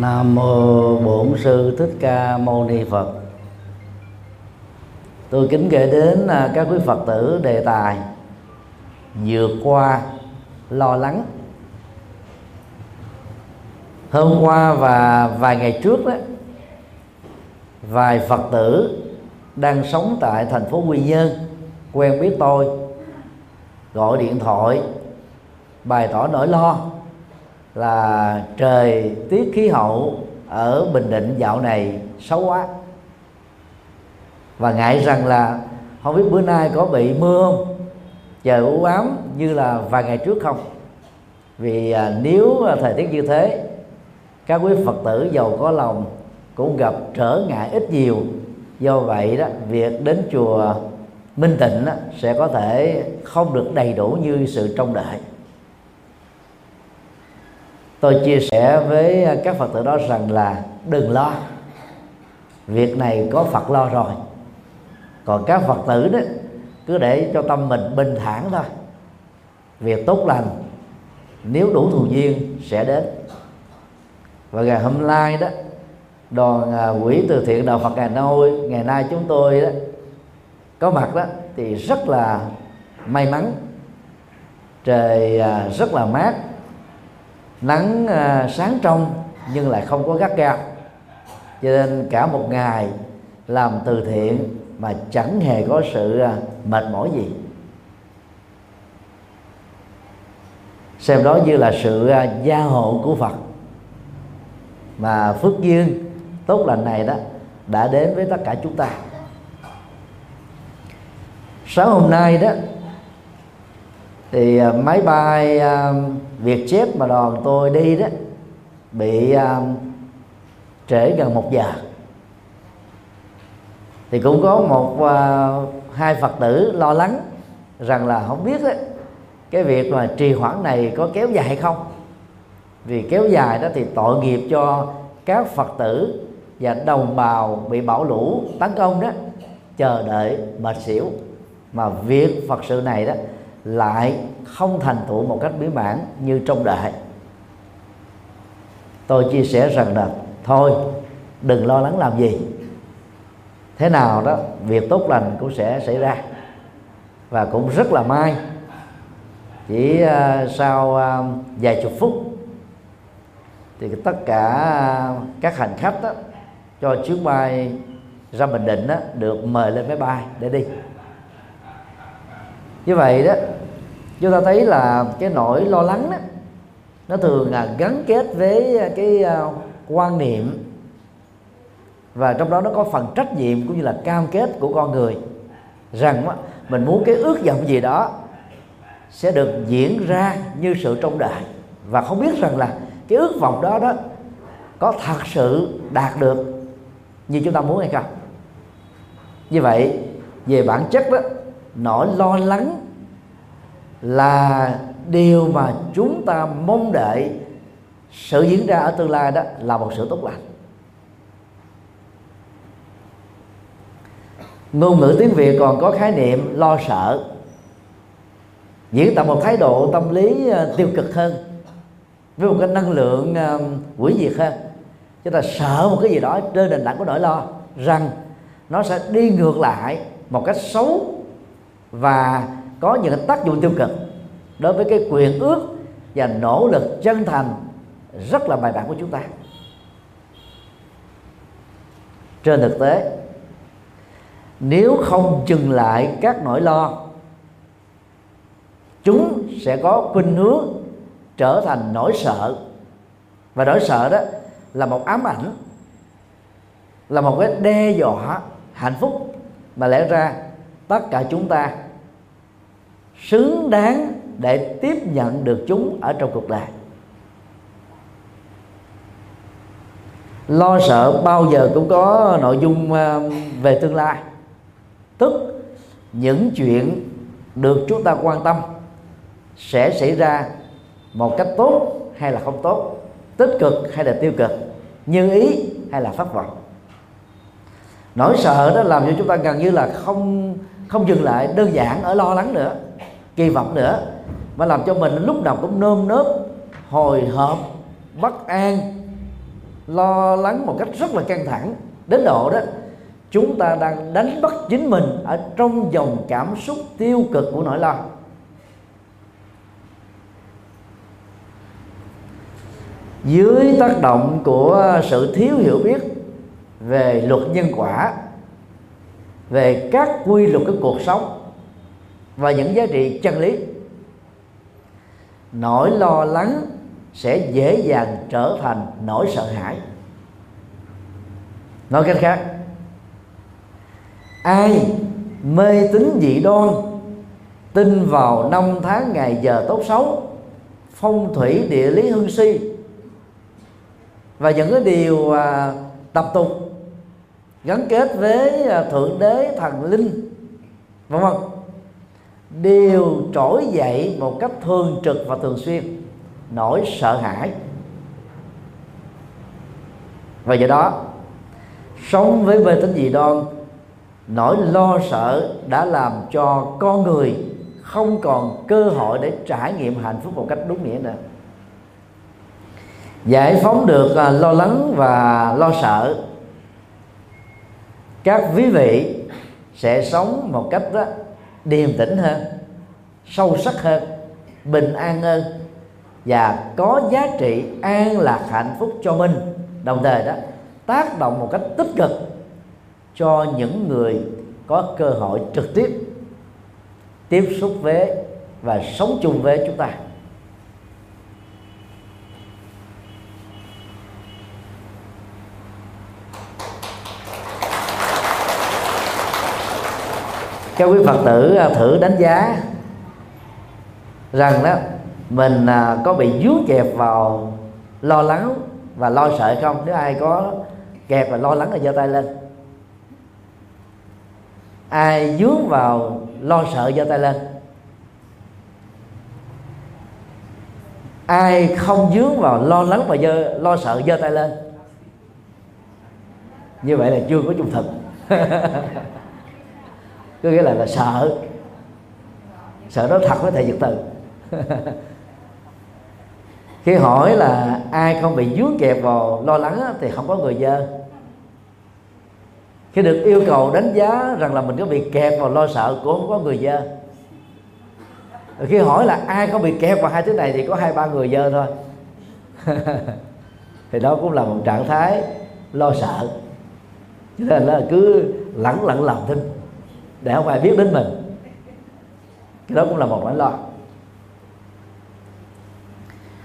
Nam mô Bổn sư Thích Ca Mâu Ni Phật. Tôi kính gửi đến à, các quý Phật tử đề tài vượt qua lo lắng. Hôm qua và vài ngày trước đó, vài Phật tử đang sống tại thành phố Quy Nhơn quen biết tôi gọi điện thoại bày tỏ nỗi lo là trời tiết khí hậu ở Bình Định dạo này xấu quá. Và ngại rằng là không biết bữa nay có bị mưa không? Trời u ám như là vài ngày trước không? Vì à, nếu à, thời tiết như thế các quý phật tử giàu có lòng cũng gặp trở ngại ít nhiều. Do vậy đó việc đến chùa minh tịnh đó, sẽ có thể không được đầy đủ như sự trông đợi tôi chia sẻ với các phật tử đó rằng là đừng lo. Việc này có phật lo rồi. Còn các phật tử đó, cứ để cho tâm mình bình thản thôi. Việc tốt lành, nếu đủ thù duyên, sẽ đến. Và ngày hôm nay đó, đoàn à, quỹ từ thiện đạo Phật Hà Nội, ngày nay chúng tôi đó, có mặt đó thì rất là may mắn. Trời à, rất là mát nắng à, sáng trong nhưng lại không có gắt gao. Cho nên cả một ngày làm từ thiện mà chẳng hề có sự à, mệt mỏi gì. Xem đó như là sự à, gia hộ của Phật. Mà phước duyên tốt lành này đó đã đến với tất cả chúng ta. Sáng hôm nay đó thì à, máy bay uh, Vietjet mà đoàn tôi đi đó bị uh, trễ gần một giờ. Thì cũng có một uh, hai phật tử lo lắng rằng là không biết đấy, cái việc mà trì hoãn này có kéo dài hay không. Vì kéo dài đó thì tội nghiệp cho các phật tử và đồng bào bị bão lũ tấn công đó chờ đợi mệt xỉu. Mà việc phật sự này đó lại không thành tựu một cách biến bản như trong đại. Tôi chia sẻ rằng là thôi đừng lo lắng làm gì. Thế nào đó việc tốt lành cũng sẽ xảy ra. Và cũng rất là may chỉ uh, sau uh, vài chục phút thì tất cả à, các hành khách đó, cho chuyến bay ra Bình Định đó, được mời lên máy bay để đi như vậy đó, chúng ta thấy là cái nỗi lo lắng đó, nó thường là gắn kết với à, cái à, quan niệm. Và trong đó nó có phần trách nhiệm cũng như là cam kết của con người rằng mình muốn cái ước vọng gì đó sẽ được diễn ra như sự trông đợi. Và không biết rằng là cái ước vọng đó đó có thật sự đạt được như chúng ta muốn hay không. Như vậy, về bản chất đó nỗi lo lắng là điều mà chúng ta mong đợi sự diễn ra ở tương lai đó là một sự tốt lành. Ngôn ngữ tiếng việt còn có khái niệm lo sợ diễn tả một thái độ tâm lý ờ, tiêu cực hơn với một cái năng lượng ờ, quỷ diệt hơn. Chúng ta sợ một cái gì đó trên nền tảng của nỗi lo rằng nó sẽ đi ngược lại một cách xấu và có những tác dụng tiêu cực đối với cái quyền ước và nỗ lực chân thành rất là bài bản của chúng ta. Trên thực tế, nếu không dừng lại các nỗi lo, chúng sẽ có khuynh hướng trở thành nỗi sợ. Và nỗi sợ đó là một ám ảnh, là một cái đe dọa hạnh phúc mà lẽ ra tất cả chúng ta xứng đáng để tiếp nhận được chúng ở trong cuộc đời. Lo sợ bao giờ cũng có nội dung um, về tương lai. Tức những chuyện được chúng ta quan tâm sẽ xảy ra một cách tốt hay là không tốt, tích cực hay là tiêu cực, như ý hay là phát vọng. Nỗi sợ đó làm cho chúng ta gần như là không không dừng lại, đơn giản ở lo lắng nữa kỳ vọng nữa. Mà làm cho mình lúc nào cũng nơm nớp, hồi hộp, bất an, lo lắng một cách rất là căng thẳng. Đến độ đó, chúng ta đang đánh bắt chính mình ở trong dòng cảm xúc tiêu cực của nỗi lo. Dưới tác động của sự thiếu hiểu biết về luật nhân quả, về các quy luật của cuộc sống và những giá trị chân lý. Nỗi lo lắng sẽ dễ dàng trở thành nỗi sợ hãi. Nói cách khác ai mê tín dị đoan tin vào năm tháng ngày giờ tốt xấu phong thủy địa lý hương si và những cái điều à, tập tục gắn kết với à, thượng đế thần linh vân vân đều trỗi dậy một cách thường trực và thường xuyên. Nỗi sợ hãi. Và do đó, sống với mê tín dị đoan, nỗi lo sợ đã làm cho con người không còn cơ hội để trải nghiệm hạnh phúc một cách đúng nghĩa nữa. Giải phóng được à, lo lắng và lo sợ, các quý vị sẽ sống một cách đó điềm tĩnh hơn, sâu sắc hơn, bình an hơn và có giá trị, an lạc hạnh phúc cho mình. Đồng thời đó, tác động một cách tích cực cho những người có cơ hội trực tiếp tiếp xúc với và sống chung với chúng ta. Các quý phật tử à, thử đánh giá rằng đó mình à, có bị dướng kẹp vào lo lắng và lo sợ không? Nếu ai có kẹp và lo lắng là giơ tay lên. Ai dướng vào lo sợ giơ tay lên. Ai không dướng vào lo lắng và dơ, lo sợ giơ tay lên. Như vậy là chưa có trung thực. có nghĩa là là sợ. Sợ đó thật với thầy nhật từ. Khi hỏi là ai không bị dướng kẹp vào lo lắng thì không có người dơ. Khi được yêu cầu đánh giá rằng là mình có bị kẹp vào lo sợ, cũng không có người dơ. Khi hỏi là ai không bị kẹp vào hai thứ này thì có hai, ba người dơ thôi. Thì đó cũng là một trạng thái lo sợ. Cho nên là cứ lẳng lặng lòng thêm để không ai biết đến mình. Cái đó cũng là một nỗi lo.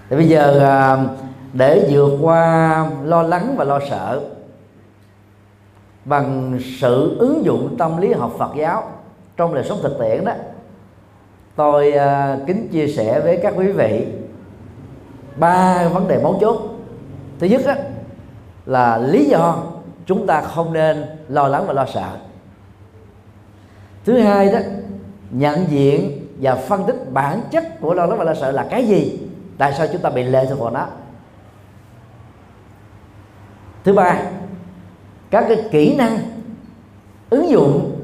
Thì bây giờ à, để vượt qua lo lắng và lo sợ bằng sự ứng dụng tâm lý học Phật giáo trong đời sống thực tiễn đó tôi à, kính chia sẻ với các quý vị ba vấn đề mấu chốt. Thứ nhất đó, là lý do chúng ta không nên lo lắng và lo sợ thứ hai đó, nhận diện và phân tích bản chất của lo lắng và lo sợ là cái gì? Tại sao chúng ta bị lệ thuộc vào nó? Thứ ba, các cái kỹ năng, ứng dụng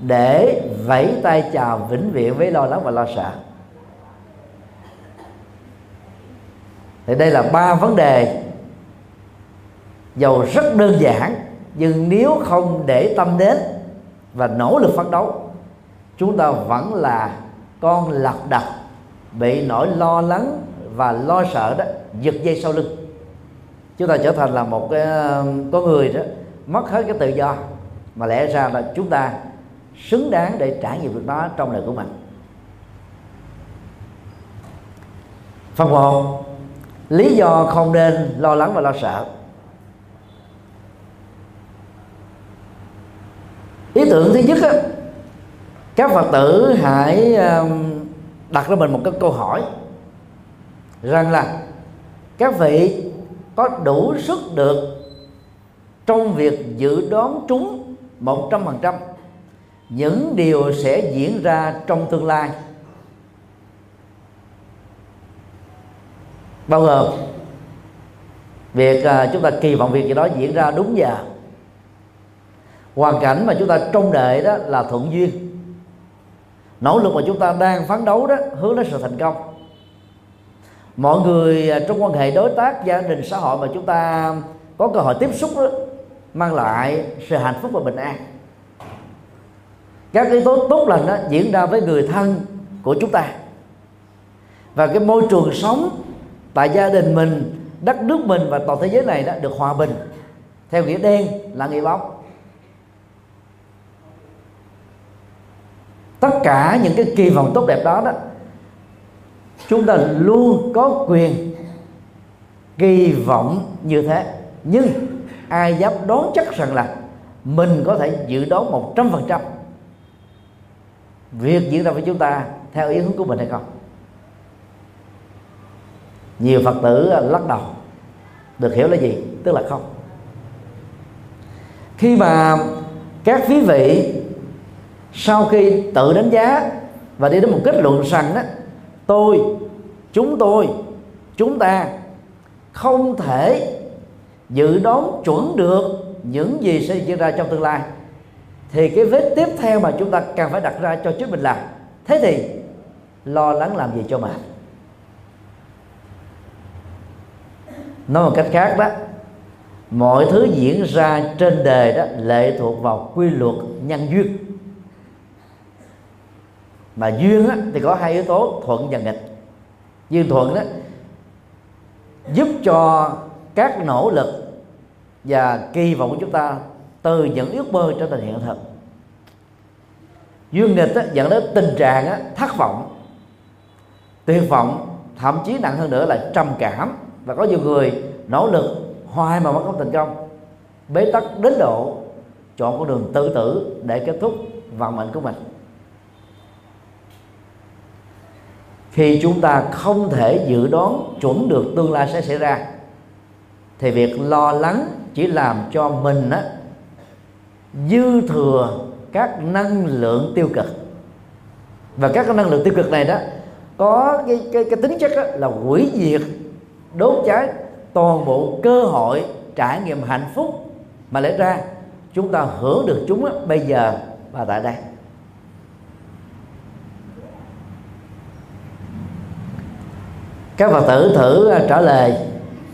để vẫy tay chào vĩnh viễn với lo lắng và lo sợ. Thì đây là ba vấn đề dầu rất đơn giản, nhưng nếu không để tâm đến và nỗ lực phấn đấu. Chúng ta vẫn là con lạc đật bị nỗi lo lắng và lo sợ đó giật dây sau lưng. Chúng ta trở thành là một cái um, có người đó mất hết cái tự do, mà lẽ ra là chúng ta xứng đáng để trải nghiệm được nó trong đời của mình. Phần một, lý do không nên lo lắng và lo sợ. Ý tưởng thứ nhất á, các phật tử hãy um, đặt ra mình một cái câu hỏi rằng là các vị có đủ sức được trong việc dự đoán trúng một trăm phần trăm. Những điều sẽ diễn ra trong tương lai. Bao gồm việc à, chúng ta kỳ vọng việc gì đó diễn ra đúng giờ hoàn cảnh mà chúng ta trông đợi đó là thuận duyên. Nỗ lực mà chúng ta đang phấn đấu đó hướng đến sự thành công. Mọi người à, trong quan hệ đối tác gia đình xã hội mà chúng ta có cơ hội tiếp xúc đó, mang lại sự hạnh phúc và bình an. Các yếu tố tốt lành đó diễn ra với người thân của chúng ta. Và cái môi trường sống tại gia đình mình đất nước mình và toàn thế giới này đó được hòa bình theo nghĩa đen là nghĩa bóng. Tất cả những cái kỳ vọng tốt đẹp đó đó, chúng ta luôn có quyền kỳ vọng như thế. Nhưng ai dám đoán chắc rằng là mình có thể dự đoán một trăm phần trăm việc diễn ra với chúng ta theo ý hướng của mình hay không? Nhiều phật tử à, lắc đầu. Được hiểu là gì? Tức là không. Khi mà các quý vị sau khi tự đánh giá và đi đến một kết luận rằng đó, tôi, chúng tôi, chúng ta không thể dự đoán chuẩn được những gì sẽ diễn ra trong tương lai, thì cái vết tiếp theo mà chúng ta cần phải đặt ra cho chính mình là, thế thì lo lắng làm gì cho mà nói một cách khác đó, mọi thứ diễn ra trên đời đó lệ thuộc vào quy luật nhân duyên mà duyên á, thì có hai yếu tố thuận và nghịch. Duyên thuận đó giúp cho các nỗ lực và kỳ vọng của chúng ta từ những ước mơ trở thành hiện thực. Duyên nghịch á, dẫn đến tình trạng á, thất vọng tuyệt vọng thậm chí nặng hơn nữa là trầm cảm. Và có nhiều người nỗ lực hoài mà vẫn không thành công. Bế tắc đến độ chọn con đường tự tử để kết thúc vận mệnh của mình. Khi chúng ta không thể dự đoán chuẩn được tương lai sẽ xảy ra thì việc lo lắng chỉ làm cho mình á, dư thừa các năng lượng tiêu cực. Và các năng lượng tiêu cực này đó có cái cái, cái tính chất là hủy diệt đốt cháy toàn bộ cơ hội trải nghiệm hạnh phúc mà lẽ ra. Chúng ta hưởng được chúng đó, bây giờ và tại đây. Các phật tử thử à, trả lời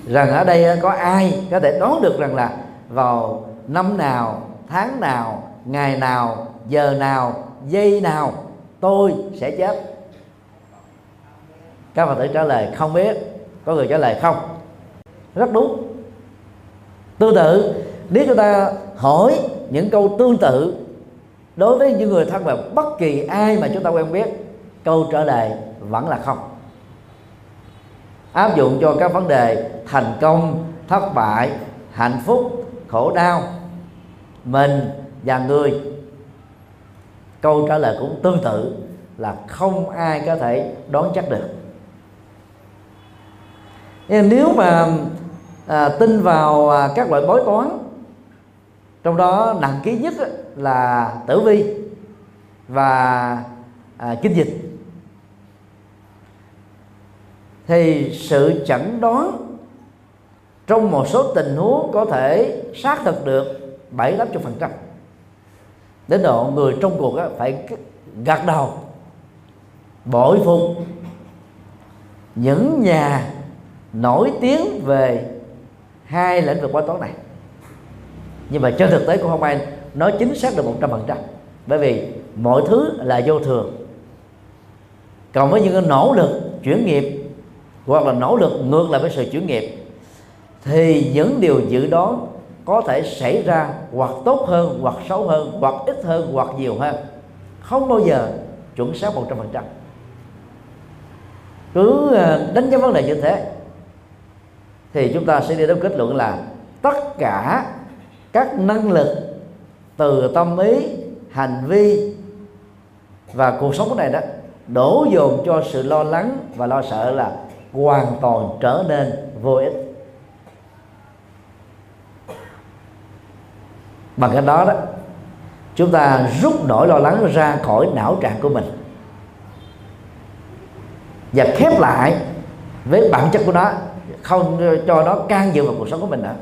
rằng ở đây à, có ai có thể đoán được rằng là vào năm nào, tháng nào, ngày nào, giờ nào, giây nào tôi sẽ chết? Các phật tử trả lời không biết. Có người trả lời không? Rất đúng. Tương tự nếu chúng ta hỏi những câu tương tự đối với những người thân và bất kỳ ai mà chúng ta quen biết, câu trả lời vẫn là không áp dụng cho các vấn đề thành công thất bại hạnh phúc khổ đau mình và người. Câu trả lời cũng tương tự là không ai có thể đoán chắc được. Nên nếu mà à, tin vào à, các loại bói toán trong đó nặng ký nhất là tử vi và à, kinh dịch thì sự chẩn đoán trong một số tình huống có thể xác thực được bảy tám phần trăm. Đến độ người trong cuộc phải gật đầu, bội phục những nhà nổi tiếng về hai lĩnh vực bói toán này. Nhưng mà trên thực tế cũng không ai nói chính xác được một trăm phần trăm, bởi vì mọi thứ là vô thường. Còn với những cái nỗ lực, chuyển nghiệp hoặc là nỗ lực ngược lại với sự chuyển nghiệp, thì những điều dự đoán có thể xảy ra hoặc tốt hơn, hoặc xấu hơn, hoặc ít hơn, hoặc nhiều hơn. Không bao giờ chuẩn xác một trăm phần trăm. Cứ ờ, đánh giá vấn đề như thế, thì chúng ta sẽ đi đến kết luận là tất cả các năng lực từ tâm ý, hành vi và cuộc sống này đó đổ dồn cho sự lo lắng và lo sợ là hoàn toàn trở nên vô ích. Bằng cách đó đó, chúng ta rút nỗi lo lắng ra khỏi não trạng của mình và khép lại với bản chất của nó, không cho nó can dự vào cuộc sống của mình nữa.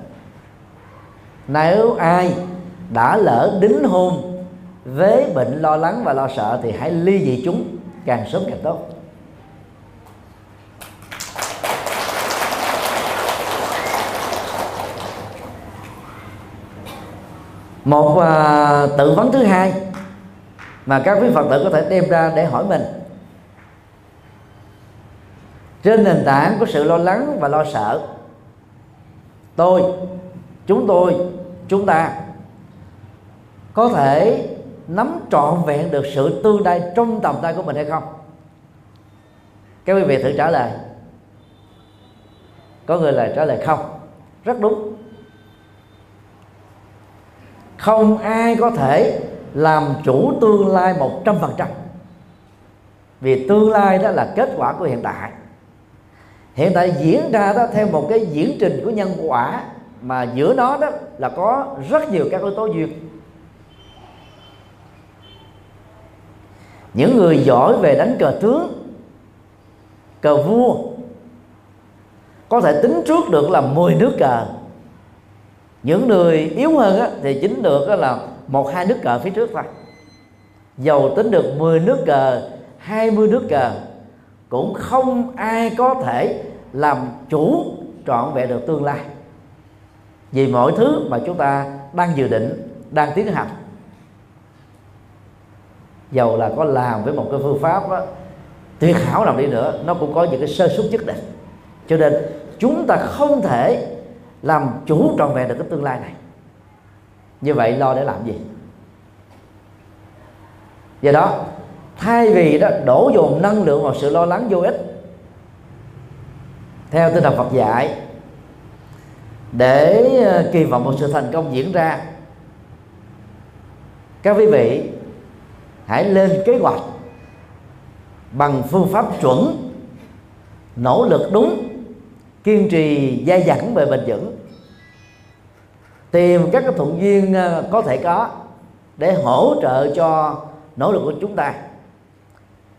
Nếu ai đã lỡ đính hôn với bệnh lo lắng và lo sợ thì hãy ly dị chúng càng sớm càng tốt. Một à, tự vấn thứ hai mà các quý phật tử có thể đem ra để hỏi mình. Trên nền tảng của sự lo lắng và lo sợ tôi chúng tôi chúng ta có thể nắm trọn vẹn được sự tương lai trong tầm tay của mình hay không? Các quý vị thử trả lời. Có người là trả lời không? Rất đúng không ai có thể làm chủ tương lai một trăm phần trăm. Vì tương lai đó là kết quả của hiện tại. Hiện tại diễn ra đó theo một cái diễn trình của nhân quả mà giữa nó đó là có rất nhiều các yếu tố duyên. Những người giỏi về đánh cờ tướng, cờ vua có thể tính trước được là 10 nước cờ những người yếu hơn á, thì chính được á, là một hai nước cờ phía trước thôi. Dầu tính được 10 nước cờ 20 nước cờ. Cũng không ai có thể làm chủ trọn vẹn được tương lai. Vì mọi thứ mà chúng ta đang dự định đang tiến hành. Dầu là có làm với một cái phương pháp đó, tuyệt hảo nào đi nữa nó cũng có những cái sơ suất nhất định. Cho nên chúng ta không thể làm chủ trọn vẹn được cái tương lai này. Như vậy lo để làm gì? Do đó, thay vì đó đổ dồn năng lượng vào sự lo lắng vô ích, theo tinh thần Phật dạy, để ờ, kỳ vọng một sự thành công diễn ra, các quý vị hãy lên kế hoạch bằng phương pháp chuẩn, nỗ lực đúng kiên trì dai dẳng về bền vững. Tìm các cái thuận duyên ờ, có thể có để hỗ trợ cho nỗ lực của chúng ta.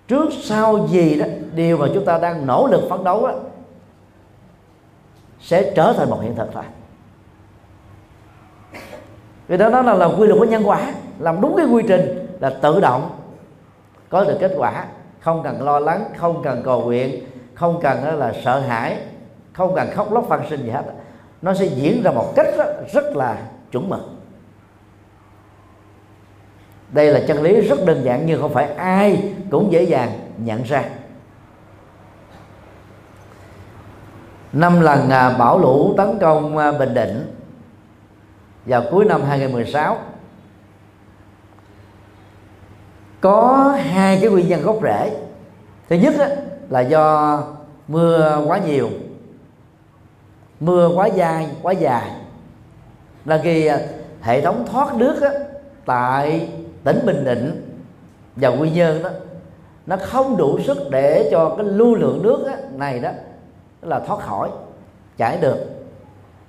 Trước sau gì đó điều mà chúng ta đang nỗ lực phấn đấu đó sẽ trở thành một hiện thực thôi. Vì đó nó là, là quy luật của nhân quả làm đúng cái quy trình là tự động có được kết quả. Không cần lo lắng không cần cầu nguyện không cần là sợ hãi không cần khóc lóc phan sinh gì hết. Nó sẽ diễn ra một cách rất, rất là chuẩn mực. Đây là chân lý rất đơn giản nhưng không phải ai cũng dễ dàng nhận ra. Năm lần à, bão lũ tấn công à, Bình Định vào cuối năm 2016 có hai cái nguyên nhân gốc rễ. Thứ nhất là do mưa quá nhiều mưa quá dài quá dài. Là khi à, hệ thống thoát nước á, tại tỉnh Bình Định và Quy Nhơn đó nó không đủ sức để cho cái lưu lượng nước á, này đó là thoát khỏi chảy được.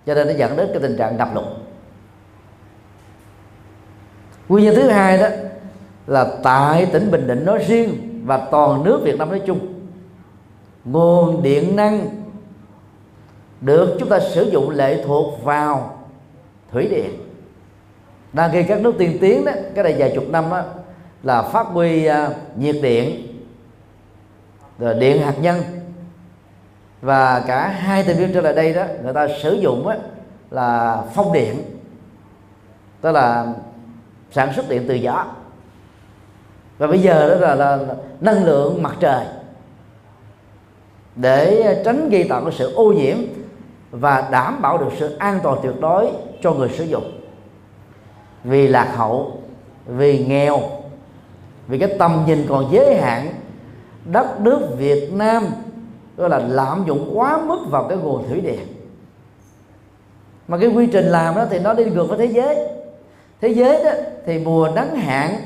Cho nên nó dẫn đến cái tình trạng ngập lụt. Nguyên nhân thứ hai đó là tại tỉnh Bình Định nói riêng và toàn nước Việt Nam nói chung nguồn điện năng được chúng ta sử dụng lệ thuộc vào thủy điện. Đang khi các nước tiên tiến đó cái này vài chục năm đó, là phát huy uh, nhiệt điện rồi điện hạt nhân. Và cả hai tình viên trở lại đây đó người ta sử dụng á, là phong điện tức là sản xuất điện từ gió. Và bây giờ đó là, là, là năng lượng mặt trời để tránh gây tạo cái sự ô nhiễm và đảm bảo được sự an toàn tuyệt đối cho người sử dụng. Vì lạc hậu, vì nghèo, vì cái tầm nhìn còn giới hạn, đất nước Việt Nam gọi là lạm dụng quá mức vào cái nguồn thủy điện. Mà cái quy trình làm đó thì nó đi ngược với thế giới. Thế giới đó thì mùa nắng hạn,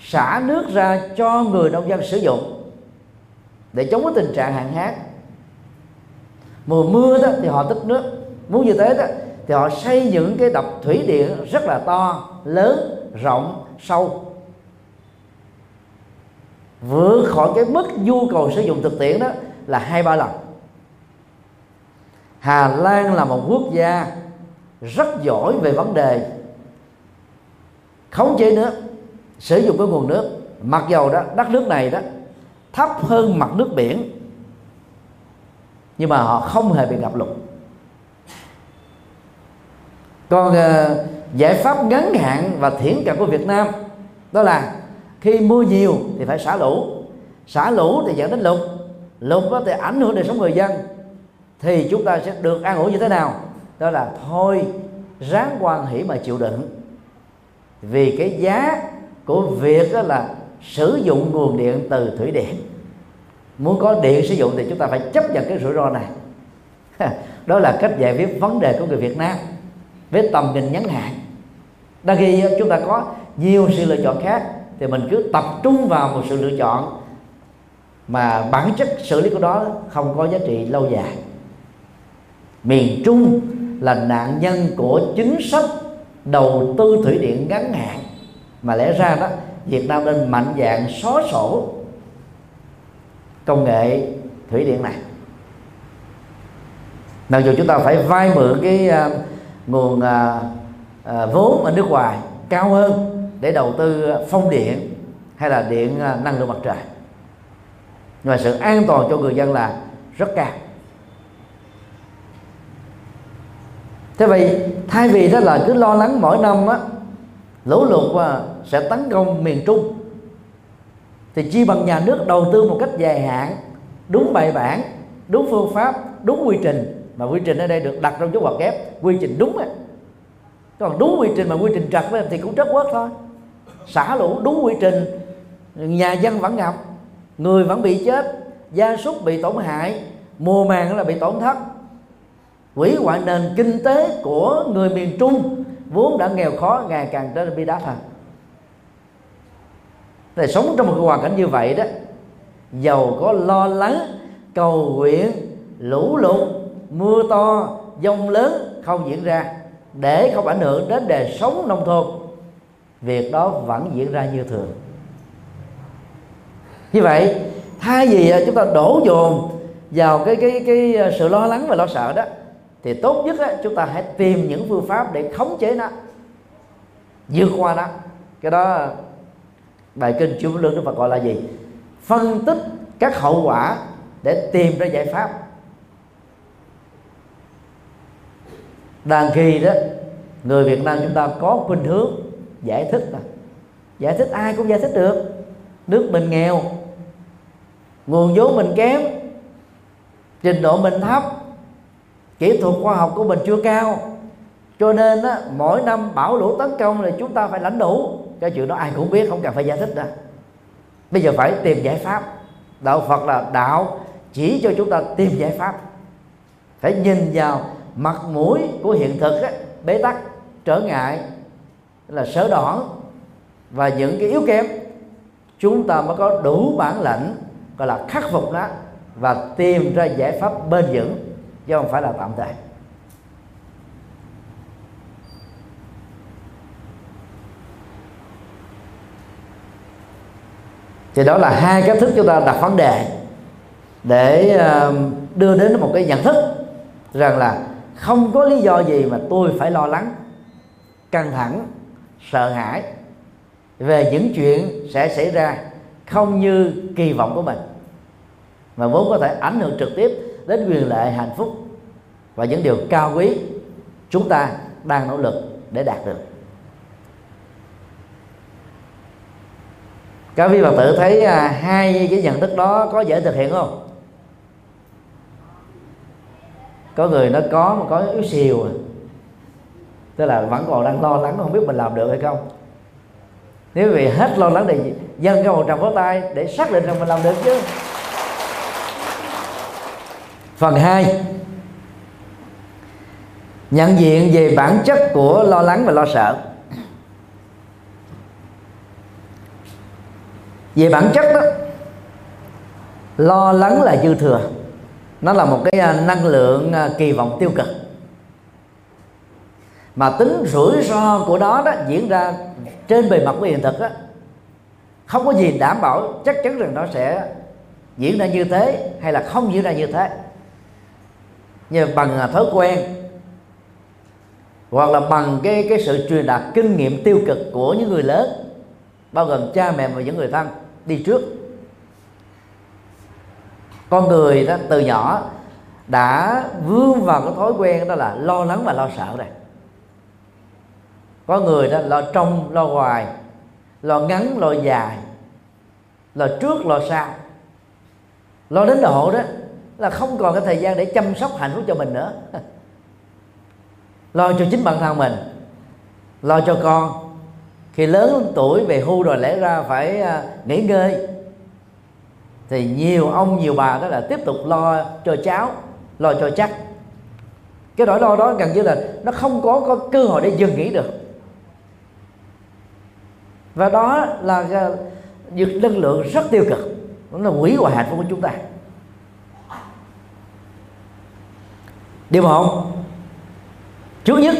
xả nước ra cho người nông dân sử dụng để chống cái tình trạng hạn hán mùa mưa đó thì họ tích nước. Muốn như thế đó thì họ xây những cái đập thủy điện rất là to, lớn, rộng, sâu. Vượt khỏi cái mức nhu cầu sử dụng thực tiễn đó là hai, ba lần. Hà Lan là một quốc gia rất giỏi về vấn đề khống chế nước, sử dụng cái nguồn nước. Mặc dầu đó, đất nước này đó thấp hơn mặt nước biển nhưng mà họ không hề bị ngập lụt. Còn uh, giải pháp ngắn hạn và thiển cận của Việt Nam đó là khi mưa nhiều thì phải xả lũ. Xả lũ thì dẫn đến lụt. Lụt có thể ảnh hưởng đời sống người dân. Thì chúng ta sẽ được an ủi như thế nào? Đó là thôi ráng quan hỷ mà chịu đựng. Vì cái giá của việc đó là sử dụng nguồn điện từ thủy điện muốn có điện sử dụng thì chúng ta phải chấp nhận cái rủi ro này. Đó là cách giải quyết vấn đề của người Việt Nam với tầm nhìn ngắn hạn. Đa khi chúng ta có nhiều sự lựa chọn khác thì mình cứ tập trung vào một sự lựa chọn mà bản chất xử lý của đó không có giá trị lâu dài. Miền trung là nạn nhân của chính sách đầu tư thủy điện ngắn hạn. Mà lẽ ra đó, Việt Nam nên mạnh dạng xóa sổ công nghệ thủy điện này. Mặc dù chúng ta phải vay mượn cái uh, nguồn uh, uh, vốn ở nước ngoài cao hơn để đầu tư phong điện hay là điện uh, năng lượng mặt trời. Nhưng mà sự an toàn cho người dân là rất cao. Thế vậy thay vì đó là cứ lo lắng mỗi năm á lũ lụt và sẽ tấn công miền trung thì chi bằng nhà nước đầu tư một cách dài hạn, đúng bài bản, đúng phương pháp, đúng quy trình, mà quy trình ở đây được đặt trong dấu ngoặc kép, quy trình đúng á. Còn đúng quy trình mà quy trình trật thì cũng rất quất thôi. Xả lũ đúng quy trình, nhà dân vẫn ngập, người vẫn bị chết, gia súc bị tổn hại, mùa màng là bị tổn thất. Hủy hoại nền kinh tế của người miền trung vốn đã nghèo khó ngày càng trở nên bi đát hơn thì sống trong một hoàn cảnh như vậy đó giàu có lo lắng cầu nguyện lũ lụt mưa to dông lớn không diễn ra để không ảnh hưởng đến đời sống nông thôn. Việc đó vẫn diễn ra như thường. Như vậy thay vì à, chúng ta đổ dồn vào cái cái cái à, sự lo lắng và lo sợ đó thì tốt nhất á, chúng ta hãy tìm những phương pháp để khống chế nó vượt qua nó. Cái đó bài kinh chiếu lương đức phật gọi là gì? Phân tích các hậu quả để tìm ra giải pháp. Đàn khi đó người việt nam chúng ta có khuynh hướng giải thích là giải thích ai cũng giải thích được. Nước mình nghèo nguồn vốn mình kém trình độ mình thấp kỹ thuật khoa học của mình chưa cao. Cho nên á, mỗi năm bão lũ tấn công là chúng ta phải lãnh đủ cái chuyện đó ai cũng biết không cần phải giải thích đâu. Bây giờ phải tìm giải pháp. Đạo phật là đạo chỉ cho chúng ta tìm giải pháp. Phải nhìn vào mặt mũi của hiện thực ấy, bế tắc trở ngại là sở đoản và những cái yếu kém. Chúng ta mới có đủ bản lãnh gọi là khắc phục nó và tìm ra giải pháp bền vững chứ không phải là tạm thời. Thì đó là hai cách thức chúng ta đặt vấn đề để ờ, đưa đến một cái nhận thức rằng là không có lý do gì mà tôi phải lo lắng, căng thẳng, sợ hãi về những chuyện sẽ xảy ra không như kỳ vọng của mình. Mà vốn có thể ảnh hưởng trực tiếp đến quyền lợi, hạnh phúc và những điều cao quý chúng ta đang nỗ lực để đạt được. Các vị phật tử thấy à, hai cái nhận thức đó có dễ thực hiện không? Có người nó có mà có yếu xìu à. tức là vẫn còn đang lo lắng không biết mình làm được hay không. Nếu vì hết lo lắng thì dân cái một trăm pháo tay để xác định rằng mình làm được chứ. Phần 2 nhận diện về bản chất của lo lắng và lo sợ. Về bản chất đó lo lắng là dư thừa. Nó là một cái à, năng lượng à, kỳ vọng tiêu cực. Mà tính rủi ro của đó đó diễn ra trên bề mặt của hiện thực đó không có gì đảm bảo chắc chắn rằng nó sẽ diễn ra như thế hay là không diễn ra như thế. Nhưng bằng à, thói quen hoặc là bằng cái cái sự truyền đạt kinh nghiệm tiêu cực của những người lớn bao gồm cha mẹ và những người thân đi trước. Con người đó từ nhỏ đã vướng vào cái thói quen đó là lo lắng và lo sợ này có người đó lo trong, lo ngoài, lo ngắn, lo dài, lo trước, lo sau. Lo đến độ đó là không còn cái thời gian để chăm sóc hạnh phúc cho mình nữa. Lo cho chính bản thân mình, lo cho con khi lớn tuổi về hưu rồi lẽ ra phải à, nghỉ ngơi. Thì nhiều ông, nhiều bà đó là tiếp tục lo cho cháu, lo cho chắc. Cái nỗi lo đó gần như là nó không có có cơ hội để dừng nghỉ được. Và đó là à, những năng lượng rất tiêu cực. Nó là hủy hoại hạnh phúc của chúng ta. Điều một, trước nhất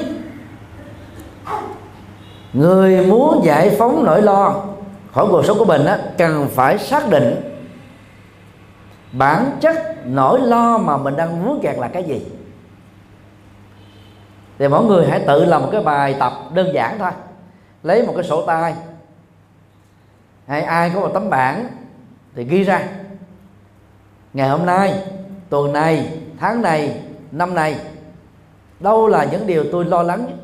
người muốn giải phóng nỗi lo khỏi cuộc sống của mình á, cần phải xác định bản chất nỗi lo mà mình đang vướng kẹt là cái gì. Thì mỗi người hãy tự làm một cái bài tập đơn giản thôi. Lấy một cái sổ tay. Hay ai có một tấm bảng thì ghi ra. Ngày hôm nay tuần này tháng này năm này đâu là những điều tôi lo lắng nhất?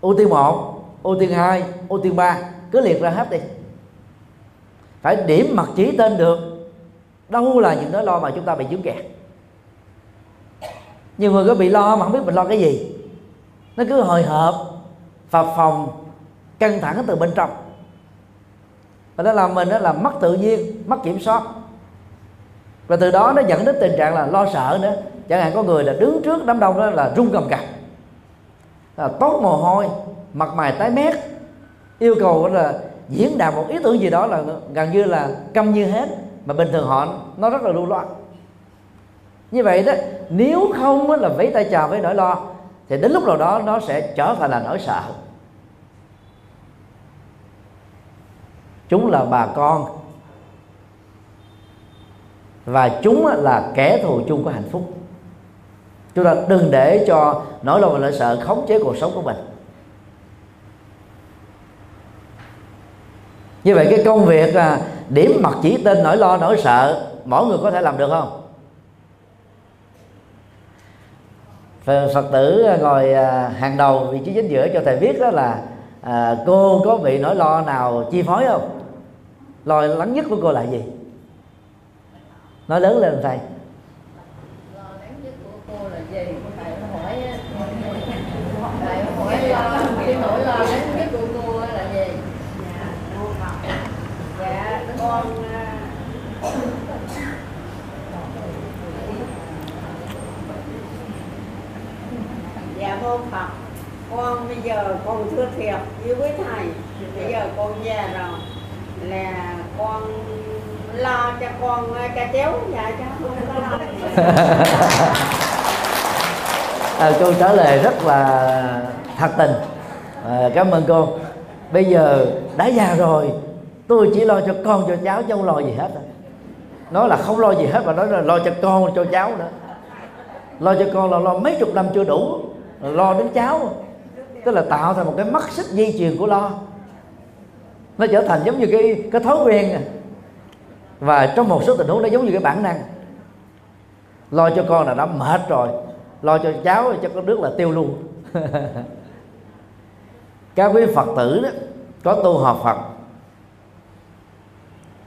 Ưu tiên một ưu tiên hai ưu tiên ba, cứ liệt ra hết đi. Phải điểm mặt chỉ tên được. Đâu là những nỗi lo mà chúng ta bị dướng kẹt. Nhiều người có bị lo mà không biết mình lo cái gì. Nó cứ hồi hộp phập phòng căng thẳng từ bên trong. Và nó làm mình nó làm mất tự nhiên, mất kiểm soát. Và từ đó nó dẫn đến tình trạng là lo sợ nữa. Chẳng hạn có người là đứng trước đám đông đó là run cầm cập là tốt mồ hôi, mặt mày tái mét. Yêu cầu là diễn đạt một ý tưởng gì đó là gần như là câm như hết, mà bình thường họ nó rất là lưu loát. Như vậy đó, nếu không là vẫy tay chào với nỗi lo, thì đến lúc nào đó nó sẽ trở thành là nỗi sợ. Chúng là bà con. Và chúng là kẻ thù chung của hạnh phúc chúng ta đừng để cho nỗi lo và nỗi sợ khống chế cuộc sống của mình. Như vậy cái công việc là điểm mặt chỉ tên nỗi lo nỗi sợ mỗi người có thể làm được không? Phật tử à, ngồi à, hàng đầu vị trí chính giữa cho thầy biết đó là à, cô có bị nỗi lo nào chi phối không? Lo lắng nhất của cô là gì? Nói lớn lên thầy lo lắng nhất của cô là gì thầy hỏi thầy hỏi lo cái nỗi lo lắng nhất của cô là gì dạ con dạ mô phật con bây giờ con thưa thiệt với quý thầy bây giờ con già rồi là con lo cho con cà chéo dạ cho không có lo à, câu trả lời rất là thật tình. À, cảm ơn cô. Bây giờ đã già rồi tôi chỉ lo cho con cho cháu chứ không lo gì hết. Nói là không lo gì hết mà nói là lo cho con cho cháu nữa. Lo cho con là lo mấy chục năm chưa đủ lo đến cháu tức là tạo thành một cái mắt xích dây chuyền của lo. Nó trở thành giống như cái cái thói quen này. và trong một số tình huống nó giống như cái bản năng. Lo cho con là đã mệt rồi. Lo cho cháu cho con nước là tiêu luôn. Các quý phật tử đó, có tu học phật,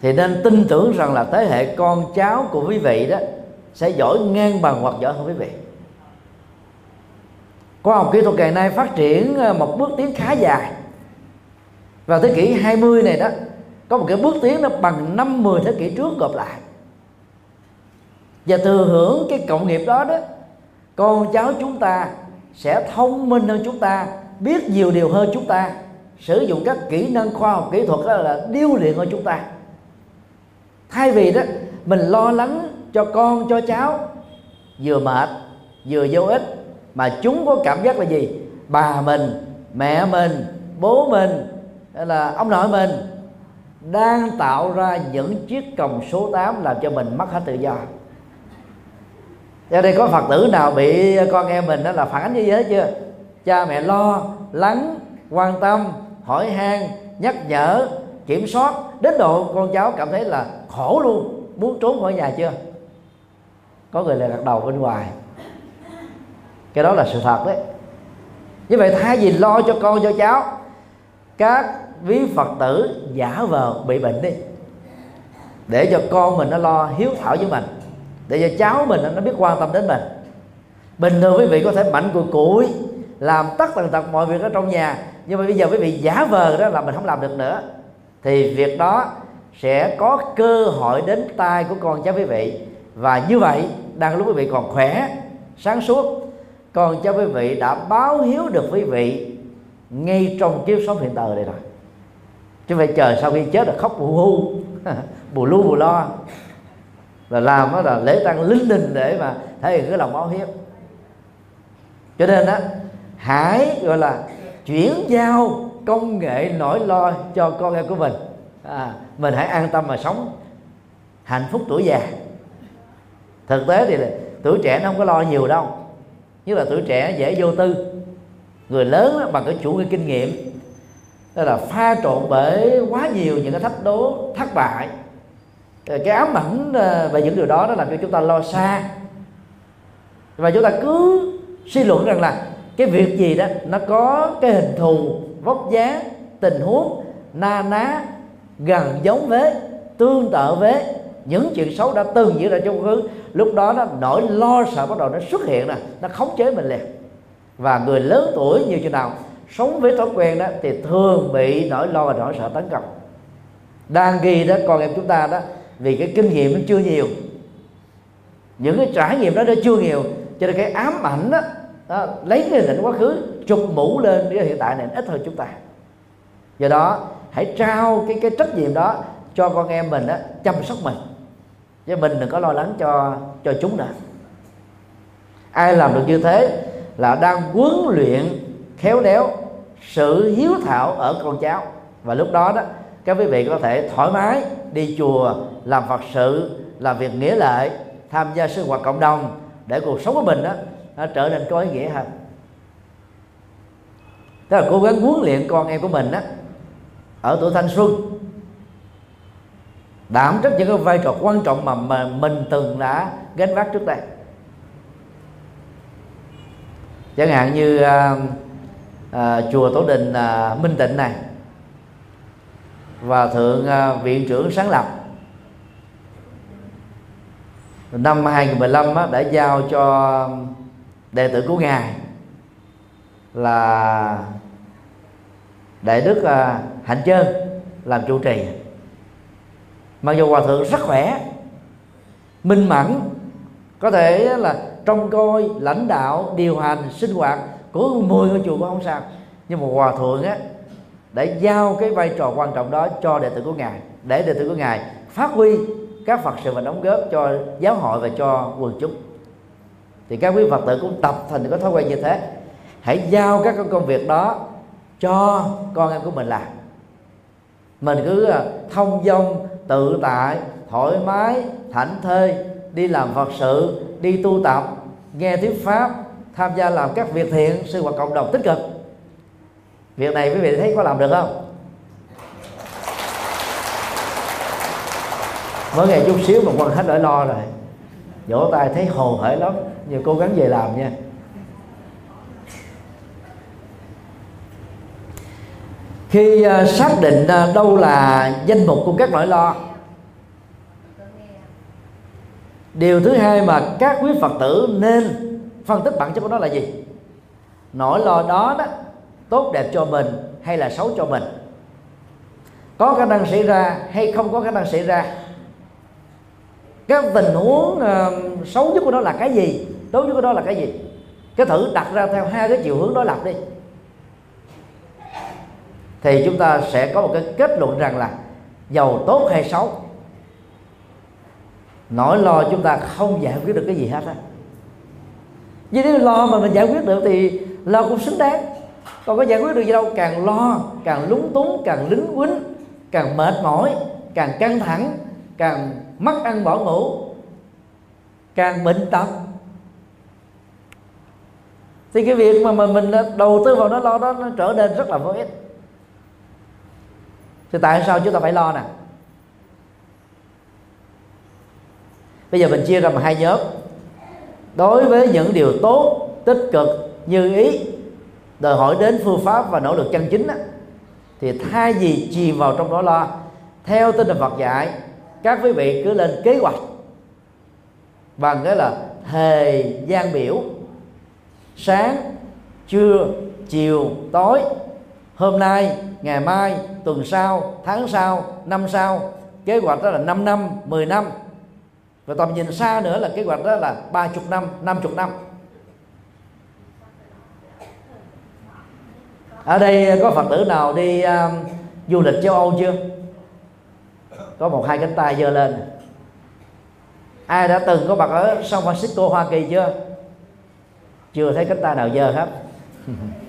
thì nên tin tưởng rằng là thế hệ con cháu của quý vị đó sẽ giỏi ngang bằng hoặc giỏi hơn quý vị khoa học kỹ thuật ngày nay phát triển ờ, một bước tiến khá dài. Vào thế kỷ 20 này đó, có một cái bước tiến nó bằng năm 10 thế kỷ trước gộp lại. Và thừa hưởng cái cộng nghiệp đó đó, con cháu chúng ta sẽ thông minh hơn chúng ta, biết nhiều điều hơn chúng ta, sử dụng các kỹ năng khoa học kỹ thuật đó là điêu luyện hơn chúng ta. Thay vì đó, mình lo lắng cho con, cho cháu, vừa mệt, vừa vô ích mà chúng có cảm giác là gì? Bà mình, mẹ mình, bố mình, hay là ông nội mình đang tạo ra những chiếc còng số 8 làm cho mình mất hết tự do. Ở đây có phật tử nào bị con em mình đó là phản ánh như thế chưa? Cha mẹ lo, lắng, quan tâm, hỏi han, nhắc nhở, kiểm soát, đến độ con cháu cảm thấy là khổ luôn, muốn trốn khỏi nhà chưa? Có người lại gật đầu bên ngoài cái đó là sự thật đấy. Như vậy thay vì lo cho con, cho cháu, các ví phật tử giả vờ bị bệnh đi. Để cho con mình nó lo hiếu thảo với mình. Để cho cháu mình nó biết quan tâm đến mình. Bình thường quý vị có thể mạnh cùi củi làm tất tần tật mọi việc ở trong nhà. Nhưng mà bây giờ quý vị giả vờ đó là mình không làm được nữa. Thì việc đó sẽ có cơ hội đến tay của con cháu quý vị. Và như vậy, đang lúc quý vị còn khỏe, sáng suốt con cháu quý vị đã báo hiếu được quý vị ngay trong kiếp sống hiện tại đây rồi. Chứ phải chờ sau khi chết là khóc bù hu bù lu bù lo. Là làm đó là lễ tăng linh đình để mà thể hiện cái lòng báo hiếu. Cho nên á hãy gọi là chuyển giao công nghệ nỗi lo cho con em của mình. À, mình hãy an tâm mà sống hạnh phúc tuổi già. Thực tế thì tuổi trẻ nó không có lo nhiều đâu nhất là tuổi trẻ dễ vô tư. Người lớn bằng cái chủ nghĩa kinh nghiệm. Đó là pha trộn bởi quá nhiều những cái thách đố, thất bại. Ờ, cái ám ảnh ờ, về những điều đó nó làm cho chúng ta lo xa. Và chúng ta cứ suy luận rằng là cái việc gì đó nó có cái hình thù, vóc dáng, tình huống na ná gần giống với, tương tự với những chuyện xấu đã từng diễn ra trong quá khứ lúc đó nó nỗi lo sợ bắt đầu nó xuất hiện nè nó khống chế mình liền. Và người lớn tuổi như thế nào sống với thói quen đó thì thường bị nỗi lo và nỗi sợ tấn công. Đang ghi đó con em chúng ta đó vì cái kinh nghiệm nó chưa nhiều. Những cái trải nghiệm đó nó chưa nhiều cho nên cái ám ảnh đó, đó lấy cái hình quá khứ chụp mũ lên cái hiện tại này ít hơn chúng ta. Do đó hãy trao cái cái trách nhiệm đó cho con em mình đó, chăm sóc mình chứ mình đừng có lo lắng cho cho chúng nữa ai làm được như thế là đang huấn luyện, khéo léo sự hiếu thảo ở con cháu. Và lúc đó đó, các quý vị có thể thoải mái đi chùa, làm phật sự, làm việc nghĩa lệ, tham gia sinh hoạt cộng đồng để cuộc sống của mình đó, nó trở nên có ý nghĩa hơn. Tức là cố gắng huấn luyện con em của mình đó, ở tuổi thanh xuân đảm trách những cái vai trò quan trọng mà, mà mình từng đã gánh vác trước đây. Chẳng hạn như à, à, chùa tổ đình à, minh tịnh này và thượng à, viện trưởng sáng lập. Năm 2015 á, đã giao cho đệ tử của ngài là đại đức à, hạnh Chơn làm chủ trì mặc dù hòa thượng rất khỏe, minh mẫn, có thể là trông coi, lãnh đạo, điều hành, sinh hoạt của 10 ngôi chùa cũng không sao. Nhưng mà hòa thượng á để giao cái vai trò quan trọng đó cho đệ tử của ngài, để đệ tử của ngài phát huy các phật sự và đóng góp cho giáo hội và cho quần chúng. Thì các quý phật tử cũng tập thành cái thói quen như thế. Hãy giao các công việc đó cho con em của mình làm. Mình cứ à, thông dong tự tại, thoải mái, thảnh thơi, đi làm phật sự, đi tu tập, nghe thuyết pháp, tham gia làm các việc thiện sinh hoạt cộng đồng tích cực. Việc này quý vị thấy có làm được không? Mỗi ngày chút xíu mà quan khách đã lo rồi. Vỗ tay thấy hồ hởi lắm nhiều cố gắng về làm nha. Khi à, xác định à, đâu là danh mục của các nỗi lo điều thứ hai mà các quý phật tử nên phân tích bản chất của nó là gì? Nỗi lo đó đó tốt đẹp cho mình hay là xấu cho mình? Có khả năng xảy ra hay không có khả năng xảy ra? Cái tình huống uh, xấu nhất của nó là cái gì? Tốt nhất của nó là cái gì? Cái thử đặt ra theo hai cái chiều hướng đối lập đi thì chúng ta sẽ có một cái kết luận rằng là giàu tốt hay xấu. Nỗi lo chúng ta không giải quyết được cái gì hết á. Vì nếu lo mà mình giải quyết được thì lo cũng xứng đáng. Còn có giải quyết được gì đâu, càng lo, càng lúng túng, càng lính quýnh, càng mệt mỏi, càng căng thẳng, càng mất ăn bỏ ngủ, càng bệnh tật. Thì cái việc mà mình đầu tư vào nó, lo đó nó trở nên rất là vô ích thì tại sao chúng ta phải lo nè? Bây giờ mình chia ra mà hai nhóm. Đối với những điều tốt tích cực như ý đòi hỏi đến phương pháp và nỗ lực chân chính á, thì thay vì chìm vào trong đó lo theo tinh thần Phật dạy các quý vị cứ lên kế hoạch bằng cái là thời gian biểu sáng trưa chiều tối hôm nay ngày mai tuần sau tháng sau năm sau kế hoạch đó là 5 năm 10 năm. Và tầm nhìn xa nữa là kế hoạch đó là ba chục năm năm chục năm. Ở đây có phật tử nào đi uh, du lịch châu âu chưa? Có một hai cánh tay giơ lên. Ai đã từng có mặt ở San Francisco Hoa Kỳ chưa? Chưa thấy cánh tay nào giơ hết.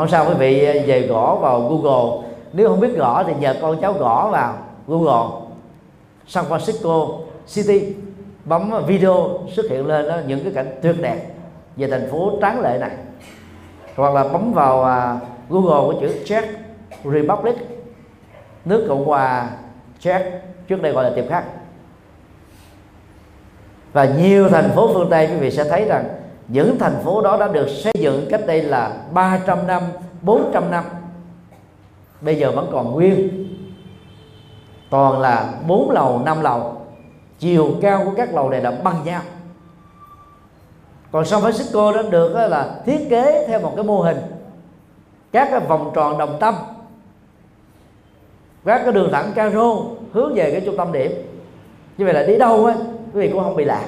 không sao, quý vị về gõ vào Google. Nếu không biết gõ thì nhờ con cháu gõ vào Google. San Francisco City, bấm video xuất hiện lên đó, những cái cảnh tuyệt đẹp về thành phố tráng lệ này. Hoặc là bấm vào à, Google của chữ Czech Republic, nước Cộng hòa Czech, trước đây gọi là tiệp khắc và nhiều thành phố phương Tây quý vị sẽ thấy rằng những thành phố đó đã được xây dựng cách đây là 300 năm 400 năm. Bây giờ vẫn còn nguyên. Toàn là bốn lầu, năm lầu. Chiều cao của các lầu này là bằng nhau. Còn San Francisco đó được là thiết kế theo một cái mô hình. Các cái vòng tròn đồng tâm. Các cái đường thẳng caro hướng về cái trung tâm điểm. Như vậy là đi đâu á, quý vị cũng không bị lạc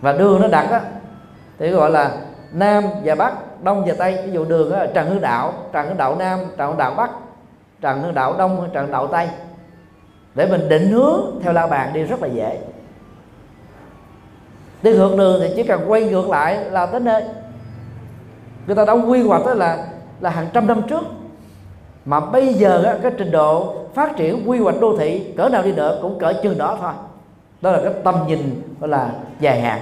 và đường nó đặt á thì gọi là nam và bắc đông và tây. Ví dụ đường á trần hưng đạo trần hưng đạo nam trần hưng đạo bắc trần hưng đạo đông trần hưng đạo tây. Để mình định hướng theo la bàn đi rất là dễ. Đi ngược đường thì chỉ cần quay ngược lại là tới nơi. Người ta đã quy hoạch đó là là hàng trăm năm trước. Mà bây giờ á, cái trình độ phát triển quy hoạch đô thị cỡ nào đi nữa cũng cỡ chừng đó thôi đó là cái tầm nhìn gọi là dài hạn.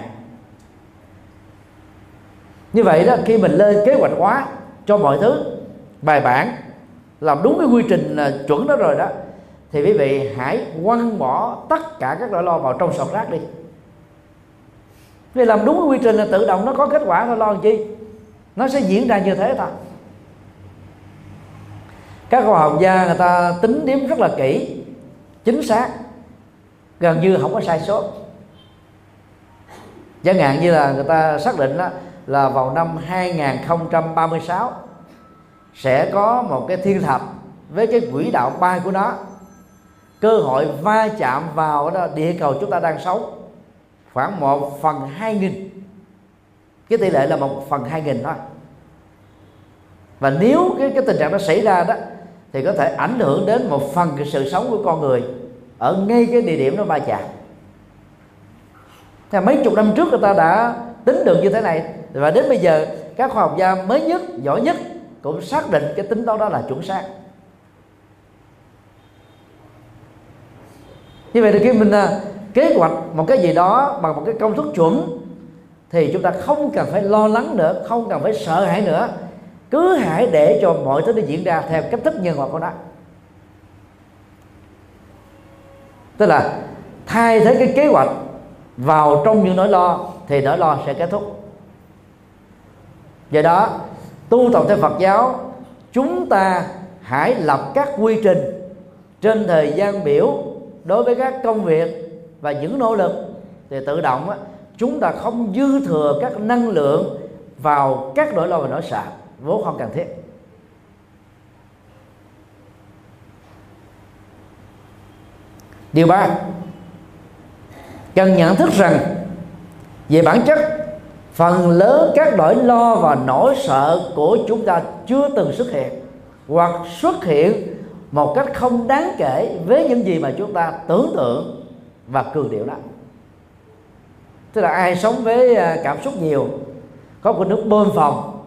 Như vậy đó, khi mình lên kế hoạch hóa cho mọi thứ, bài bản, làm đúng cái quy trình à, chuẩn đó rồi đó, thì quý vị hãy quăng bỏ tất cả các nỗi lo vào trong sọt rác đi. Vì làm đúng cái quy trình là tự động nó có kết quả thôi lo làm chi? Nó sẽ diễn ra như thế thôi. Các khoa học gia người ta tính điểm rất là kỹ, chính xác gần như không có sai sót. Chẳng hạn như là người ta xác định đó là vào năm 2036 sẽ có một cái thiên thạch với cái quỹ đạo bay của nó. Cơ hội va chạm vào đó, địa cầu chúng ta đang sống, khoảng một phần hai nghìn. Cái tỷ lệ là một phần hai nghìn thôi. Và nếu cái cái tình trạng nó xảy ra đó, thì có thể ảnh hưởng đến một phần cái sự sống của con người ở ngay cái địa điểm nó va chạm. Thế mấy chục năm trước người ta đã tính được như thế này. Và đến bây giờ, các khoa học gia mới nhất, giỏi nhất cũng xác định cái tính toán đó là chuẩn xác. Như vậy thì khi mình à, kế hoạch một cái gì đó bằng một cái công thức chuẩn, thì chúng ta không cần phải lo lắng nữa, không cần phải sợ hãi nữa. Cứ hãy để cho mọi thứ nó diễn ra theo cách thức nhân quả của nó. Tức là thay thế cái kế hoạch vào trong những nỗi lo thì nỗi lo sẽ kết thúc. Do đó tu tập theo Phật giáo chúng ta hãy lập các quy trình trên thời gian biểu đối với các công việc và những nỗ lực thì tự động á, chúng ta không dư thừa các năng lượng vào các nỗi lo và nỗi sợ vốn không cần thiết. Điều ba. Cần nhận thức rằng, về bản chất, phần lớn các nỗi lo và nỗi sợ của chúng ta chưa từng xuất hiện hoặc xuất hiện một cách không đáng kể với những gì mà chúng ta tưởng tượng và cường điệu đó. Tức là ai sống với à, cảm xúc nhiều, có cái nước bơm phòng,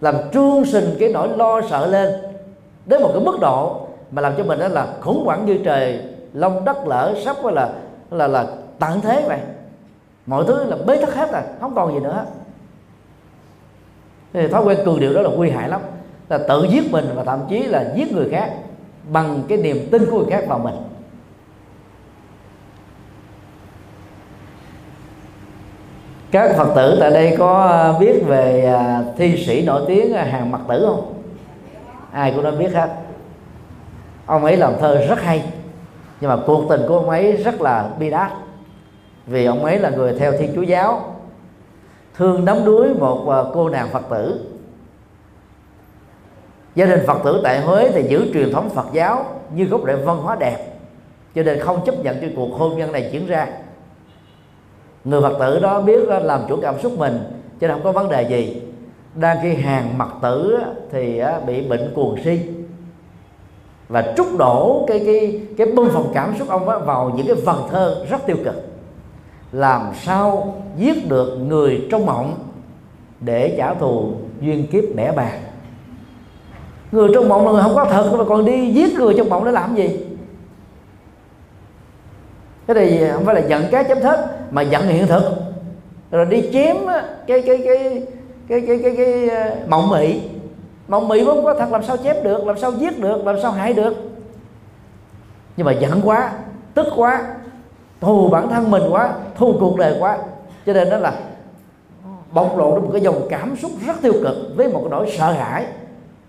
làm trương sình cái nỗi lo sợ lên đến một cái mức độ mà làm cho mình đó là khủng hoảng như trời long đất lở, sắp là là là tận thế vậy mọi thứ là bế tắc hết rồi, không còn gì nữa. Thì thói quen cường điệu đó là nguy hại lắm. Là tự giết mình và thậm chí là giết người khác bằng cái niềm tin của người khác vào mình. Các phật tử tại đây có à, biết về à, thi sĩ nổi tiếng à, hàng mặt tử không? Ai cũng đã biết hết ông ấy làm thơ rất hay. Nhưng mà cuộc tình của ông ấy rất là bi đát. Vì ông ấy là người theo thiên chúa giáo, thương đắm đuối một ờ, cô nàng phật tử. Gia đình phật tử tại huế thì giữ truyền thống phật giáo như gốc rễ văn hóa đẹp, cho nên không chấp nhận cái cuộc hôn nhân này diễn ra. Người phật tử đó biết ờ, làm chủ cảm xúc mình, cho nên không có vấn đề gì. Đang khi hàng mặt tử thì bị bệnh cuồng si và trút đổ cái cái cái bơm phòng cảm xúc ông vào những cái vần thơ rất tiêu cực. Làm sao giết được người trong mộng để trả thù duyên kiếp bẻ bàng người trong mộng là người không có thật mà còn đi giết người trong mộng để làm gì? Cái này không phải là giận cá chấm thớt mà giận hiện thực. Rồi đi chém cái cái cái cái cái cái, cái, cái ờ, mộng mị mộng mị không có thật làm sao chém được làm sao giết được làm sao hại được? Nhưng mà giận quá tức quá thù bản thân mình quá thù cuộc đời quá. Cho nên đó là bộc lộ một cái dòng cảm xúc rất tiêu cực với một cái nỗi sợ hãi.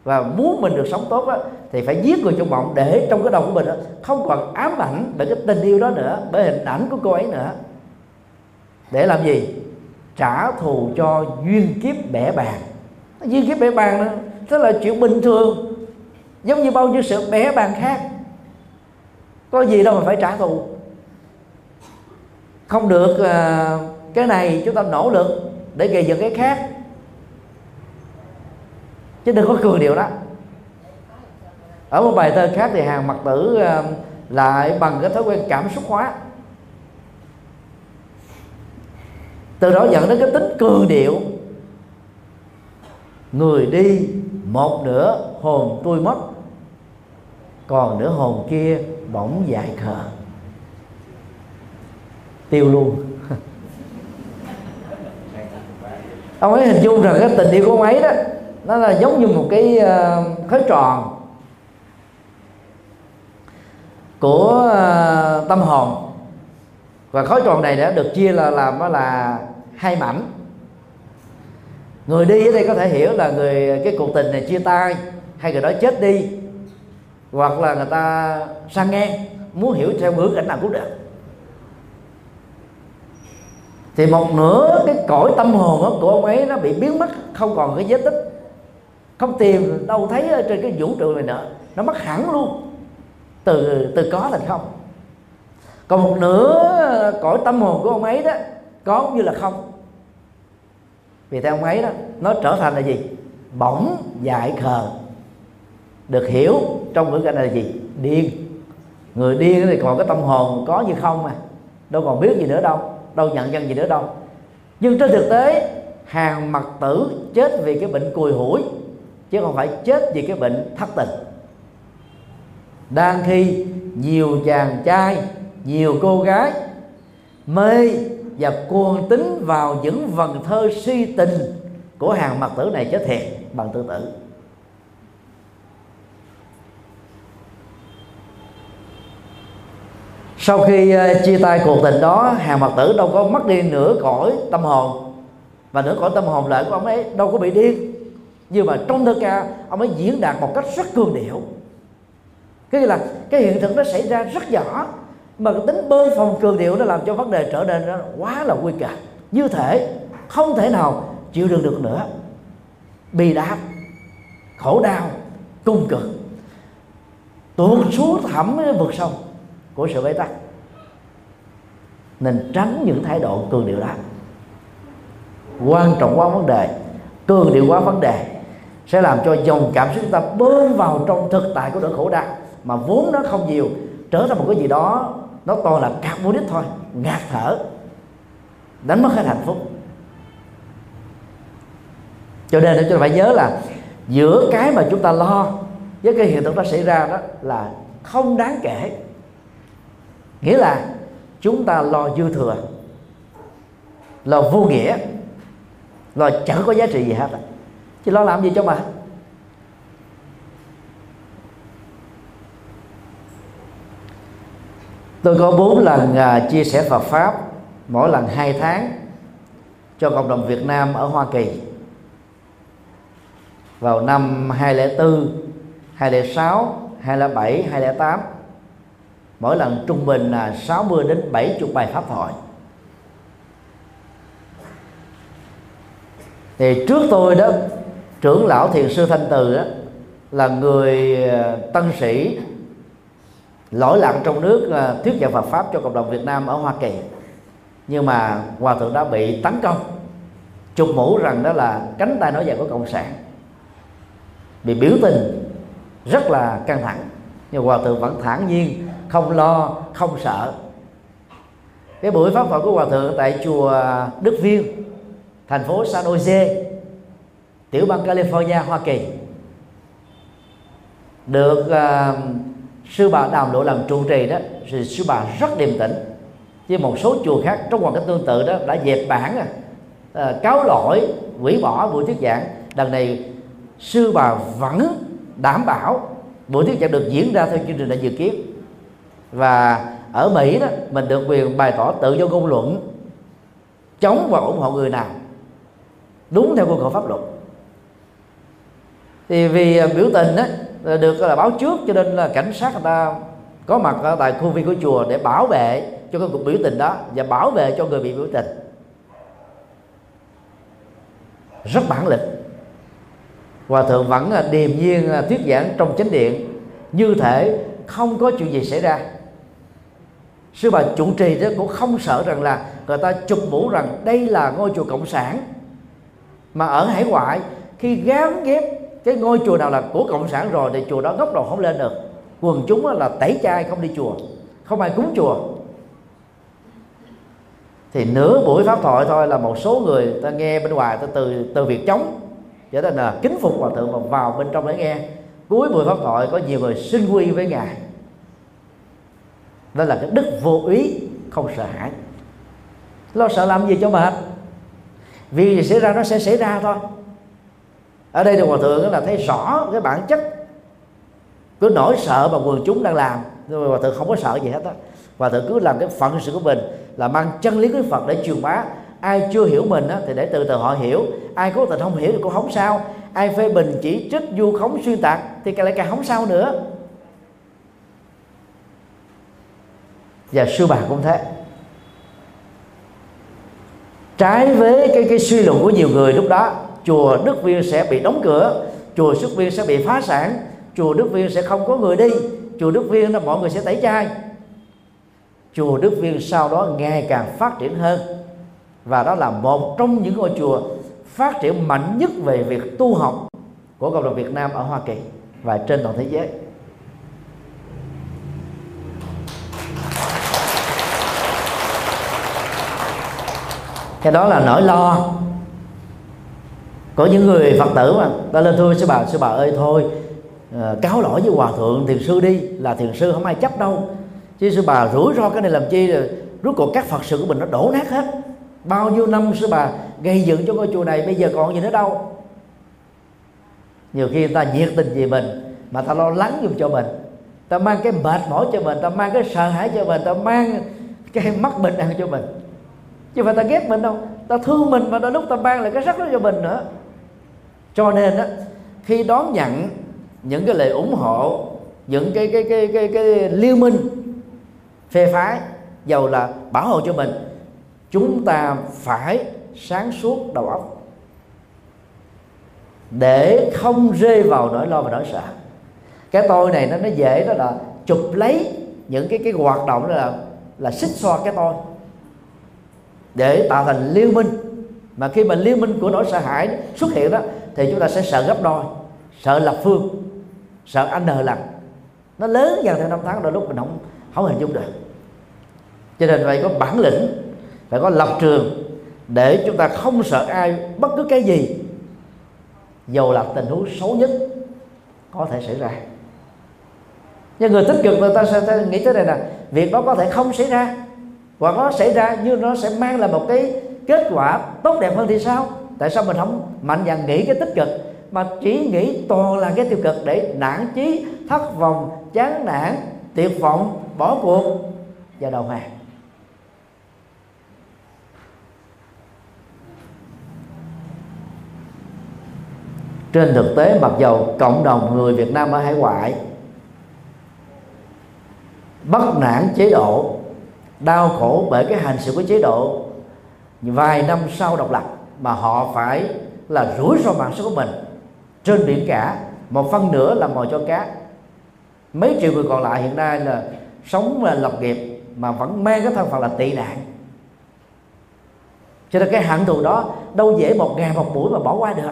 Và muốn mình được sống tốt đó, thì phải giết người trong mộng để trong cái đầu của mình đó, không còn ám ảnh bởi cái tình yêu đó nữa bởi hình ảnh của cô ấy nữa. Để làm gì? Trả thù cho duyên kiếp bẻ bàn duyên kiếp bẻ bàn đó tức là chuyện bình thường. Giống như bao nhiêu sự bé bàn khác. Có gì đâu mà phải trả thù. Không được uh, cái này chúng ta nỗ lực để gây dựng cái khác. Chứ đừng có cường điều đó. Ở một bài thơ khác thì hàng mặt tử uh, lại bằng cái thói quen cảm xúc hóa. Từ đó dẫn đến cái tính cường điệu. Người đi một nửa hồn tôi mất, còn nửa hồn kia bỗng dại khờ. Tiêu luôn. Ông ấy hình dung rằng cái tình yêu của ông ấy đó, nó là giống như một cái ờ, khối tròn của ờ, tâm hồn. Và khối tròn này đã được chia là, làm là hai mảnh người đi ở đây có thể hiểu là người, cái cuộc tình này chia tay hay người đó chết đi. Hoặc là người ta sang ngang muốn hiểu theo hướng cảnh nào cũng được. Thì một nửa cái cõi tâm hồn của ông ấy nó bị biến mất, không còn cái vết tích. Không tìm đâu thấy ở trên cái vũ trụ này nữa. Nó mất hẳn luôn. Từ từ có thành không. Còn một nửa cõi tâm hồn của ông ấy đó, có cũng như là không vì theo ông ấy đó, nó trở thành là gì? Bỗng dại khờ. Được hiểu trong ngữ cảnh là gì? Điên. Người điên thì còn cái tâm hồn có như không mà. Đâu còn biết gì nữa đâu đâu nhận dân gì nữa đâu. Nhưng trên thực tế, hàng mặt tử chết vì cái bệnh cùi hủi, chứ không phải chết vì cái bệnh thất tình. Đang khi nhiều chàng trai, nhiều cô gái mê và cuồng tính vào những vần thơ si tình của hàng mặt tử này chết thiệt, bằng tự tử. Sau khi ờ, chia tay cuộc tình đó, hàng mặt tử đâu có mất đi nửa cõi tâm hồn, và nửa cõi tâm hồn lợi của ông ấy đâu có bị điên. Nhưng mà trong thơ ca, ông ấy diễn đạt một cách rất cương điệu. Cái là cái hiện thực nó xảy ra rất nhỏ mà cái tính bơm phòng cường điệu nó làm cho vấn đề trở nên nó quá là nguy kịch. Như thể, không thể nào chịu đựng được nữa. Bị đáp khổ đau, cung cực. Tuột xuống thẳm vực sâu của sự bế tắc. Nên tránh những thái độ cường điệu đó. Quan trọng quá vấn đề, cường điệu quá vấn đề, sẽ làm cho dòng cảm xúc chúng ta bơm vào trong thực tại của nỗi khổ đau, mà vốn nó không nhiều, trở thành một cái gì đó nó toàn là carbonic thôi, ngạt thở, đánh mất hết hạnh phúc. Cho nên chúng ta phải nhớ là giữa cái mà chúng ta lo với cái hiện tượng nó xảy ra đó là không đáng kể. Nghĩa là chúng ta lo dư thừa, lo vô nghĩa, lo chẳng có giá trị gì hết. Chứ lo làm gì cho mà? Tôi có bốn lần à, chia sẻ Phật pháp mỗi lần hai tháng cho cộng đồng Việt Nam ở Hoa Kỳ. Vào năm 2004, 2006, 2007, 2008 mỗi lần trung bình là 60 đến 70 bài pháp thoại. Thì trước tôi đó trưởng lão thiền sư thanh từ đó là người à, tân sĩ lỗi lặng trong nước ờ, thuyết giảng Phật pháp cho cộng đồng Việt Nam ở Hoa Kỳ. Nhưng mà hòa thượng đã bị tấn công. Chụp mũ rằng đó là cánh tay nói dài của cộng sản. Bị biểu tình rất là căng thẳng. Nhưng hòa thượng vẫn thản nhiên không lo không sợ. Cái buổi pháp thoại của hòa thượng tại chùa Đức Viên thành phố San Jose tiểu bang California Hoa Kỳ được uh, sư bà đàm lộ làm trụ trì đó thì sư bà rất điềm tĩnh. Với một số chùa khác trong hoàn cảnh tương tự đó đã dẹp bản à, à cáo lỗi hủy bỏ buổi thuyết giảng. Đằng này sư bà vẫn đảm bảo buổi thuyết giảng được diễn ra theo chương trình đã dự kiến. Và ở Mỹ đó mình được quyền bày tỏ tự do ngôn luận chống và ủng hộ người nào đúng theo khuôn khổ pháp luật. Thì vì biểu tình đó Ờ, được là, báo trước cho nên là cảnh sát người ta có mặt ở tại khu viên của chùa để bảo vệ cho cái cuộc biểu tình đó và bảo vệ cho người bị biểu tình. Rất bản lĩnh. Hòa thượng vẫn à, điềm nhiên à, thuyết giảng trong chánh điện. Như thể không có chuyện gì xảy ra. Sư bà chủ trì đó cũng không sợ rằng là người ta chụp mũ rằng đây là ngôi chùa cộng sản. Mà ở hải ngoại, khi gán ghép cái ngôi chùa nào là của cộng sản rồi thì chùa đó gốc đầu không lên được. Quần chúng là tẩy chay không đi chùa, không ai cúng chùa. Thì nửa buổi pháp thoại thôi là một số người ta nghe bên ngoài, ta từ từ việc chống trở thành là kính phục hòa thượng và vào bên trong để nghe. Cuối buổi pháp thoại có nhiều người xin quy với ngài. Đó là cái đức vô ý, không sợ hãi. Lo sợ làm gì cho mệt? Vì gì xảy ra nó sẽ xảy ra thôi ở đây thì hòa thượng là thấy rõ cái bản chất cứ nỗi sợ mà quần chúng đang làm. Nhưng mà hòa thượng không có sợ gì hết á. Hòa thượng cứ làm cái phận sự của mình là mang chân lý của phật để truyền bá. Ai chưa hiểu mình á, thì để từ từ họ hiểu. Ai cố tình không hiểu thì cũng không sao. Ai phê bình chỉ trích du khống xuyên tạc thì lại càng không sao nữa. Và sư bà cũng thế. Trái với cái cái suy luận của nhiều người lúc đó chùa Đức Viên sẽ bị đóng cửa, chùa Xuất Viên sẽ bị phá sản, chùa Đức Viên sẽ không có người đi, chùa Đức Viên là mọi người sẽ tẩy chay. Chùa Đức Viên sau đó ngày càng phát triển hơn, và đó là một trong những ngôi chùa phát triển mạnh nhất về việc tu học của cộng đồng Việt Nam ở Hoa Kỳ và trên toàn thế giới. Cái đó là nỗi lo có những người phật tử mà ta lên thưa sư bà sư bà ơi thôi à, cáo lỗi với hòa thượng thiền sư đi là thiền sư không ai chấp đâu. Chứ sư bà rủi ro cái này làm chi rồi rốt cuộc các phật sự của mình nó đổ nát hết. Bao nhiêu năm sư bà gây dựng cho ngôi chùa này bây giờ còn gì nữa đâu. Nhiều khi người ta nhiệt tình vì mình mà ta lo lắng giùm cho mình. Ta mang cái mệt mỏi cho mình ta mang cái sợ hãi cho mình ta mang cái mất bình an cho mình. Chứ phải ta ghét mình đâu ta thương mình và đôi lúc ta mang lại cái rắc đó cho mình nữa cho nên đó khi đón nhận những cái lời ủng hộ, những cái cái cái cái cái liên minh, phê phái giàu là bảo hộ cho mình, chúng ta phải sáng suốt đầu óc. Để không rơi vào nỗi lo và nỗi sợ. Cái tôi này nó nó dễ, đó là chụp lấy những cái cái hoạt động đó là là xích xoa cái tôi. Để tạo thành liên minh. Mà khi mà liên minh của nỗi sợ hãi xuất hiện đó thì chúng ta sẽ sợ gấp đôi, sợ lập phương, sợ anh nờ lần nó lớn dần theo năm tháng, đôi lúc mình không không hình dung được. Cho nên phải có bản lĩnh, phải có lập trường để chúng ta không sợ ai bất cứ cái gì, dầu là tình huống xấu nhất có thể xảy ra. Nhưng người tích cực người ta sẽ nghĩ tới đây nè, việc đó có thể không xảy ra, hoặc nó xảy ra nhưng nó sẽ mang lại một cái kết quả tốt đẹp hơn thì sao? tại sao mình không mạnh dạn nghĩ cái tích cực, mà chỉ nghĩ toàn là cái tiêu cực để nản chí, thất vọng, chán nản, tuyệt vọng, bỏ cuộc và đầu hàng? Trên thực tế, mặc dầu cộng đồng người Việt Nam ở hải ngoại bất nản chế độ, đau khổ bởi cái hành sự của chế độ, vài năm sau độc lập mà họ phải là rủi ro mạng sống của mình. Trên biển cả, một phần nữa là mồi cho cá. Mấy triệu người còn lại hiện nay là sống là lập nghiệp mà vẫn mang cái thân phận là tị nạn. Cho nên cái hạng thù đó đâu dễ một ngày một buổi mà bỏ qua được.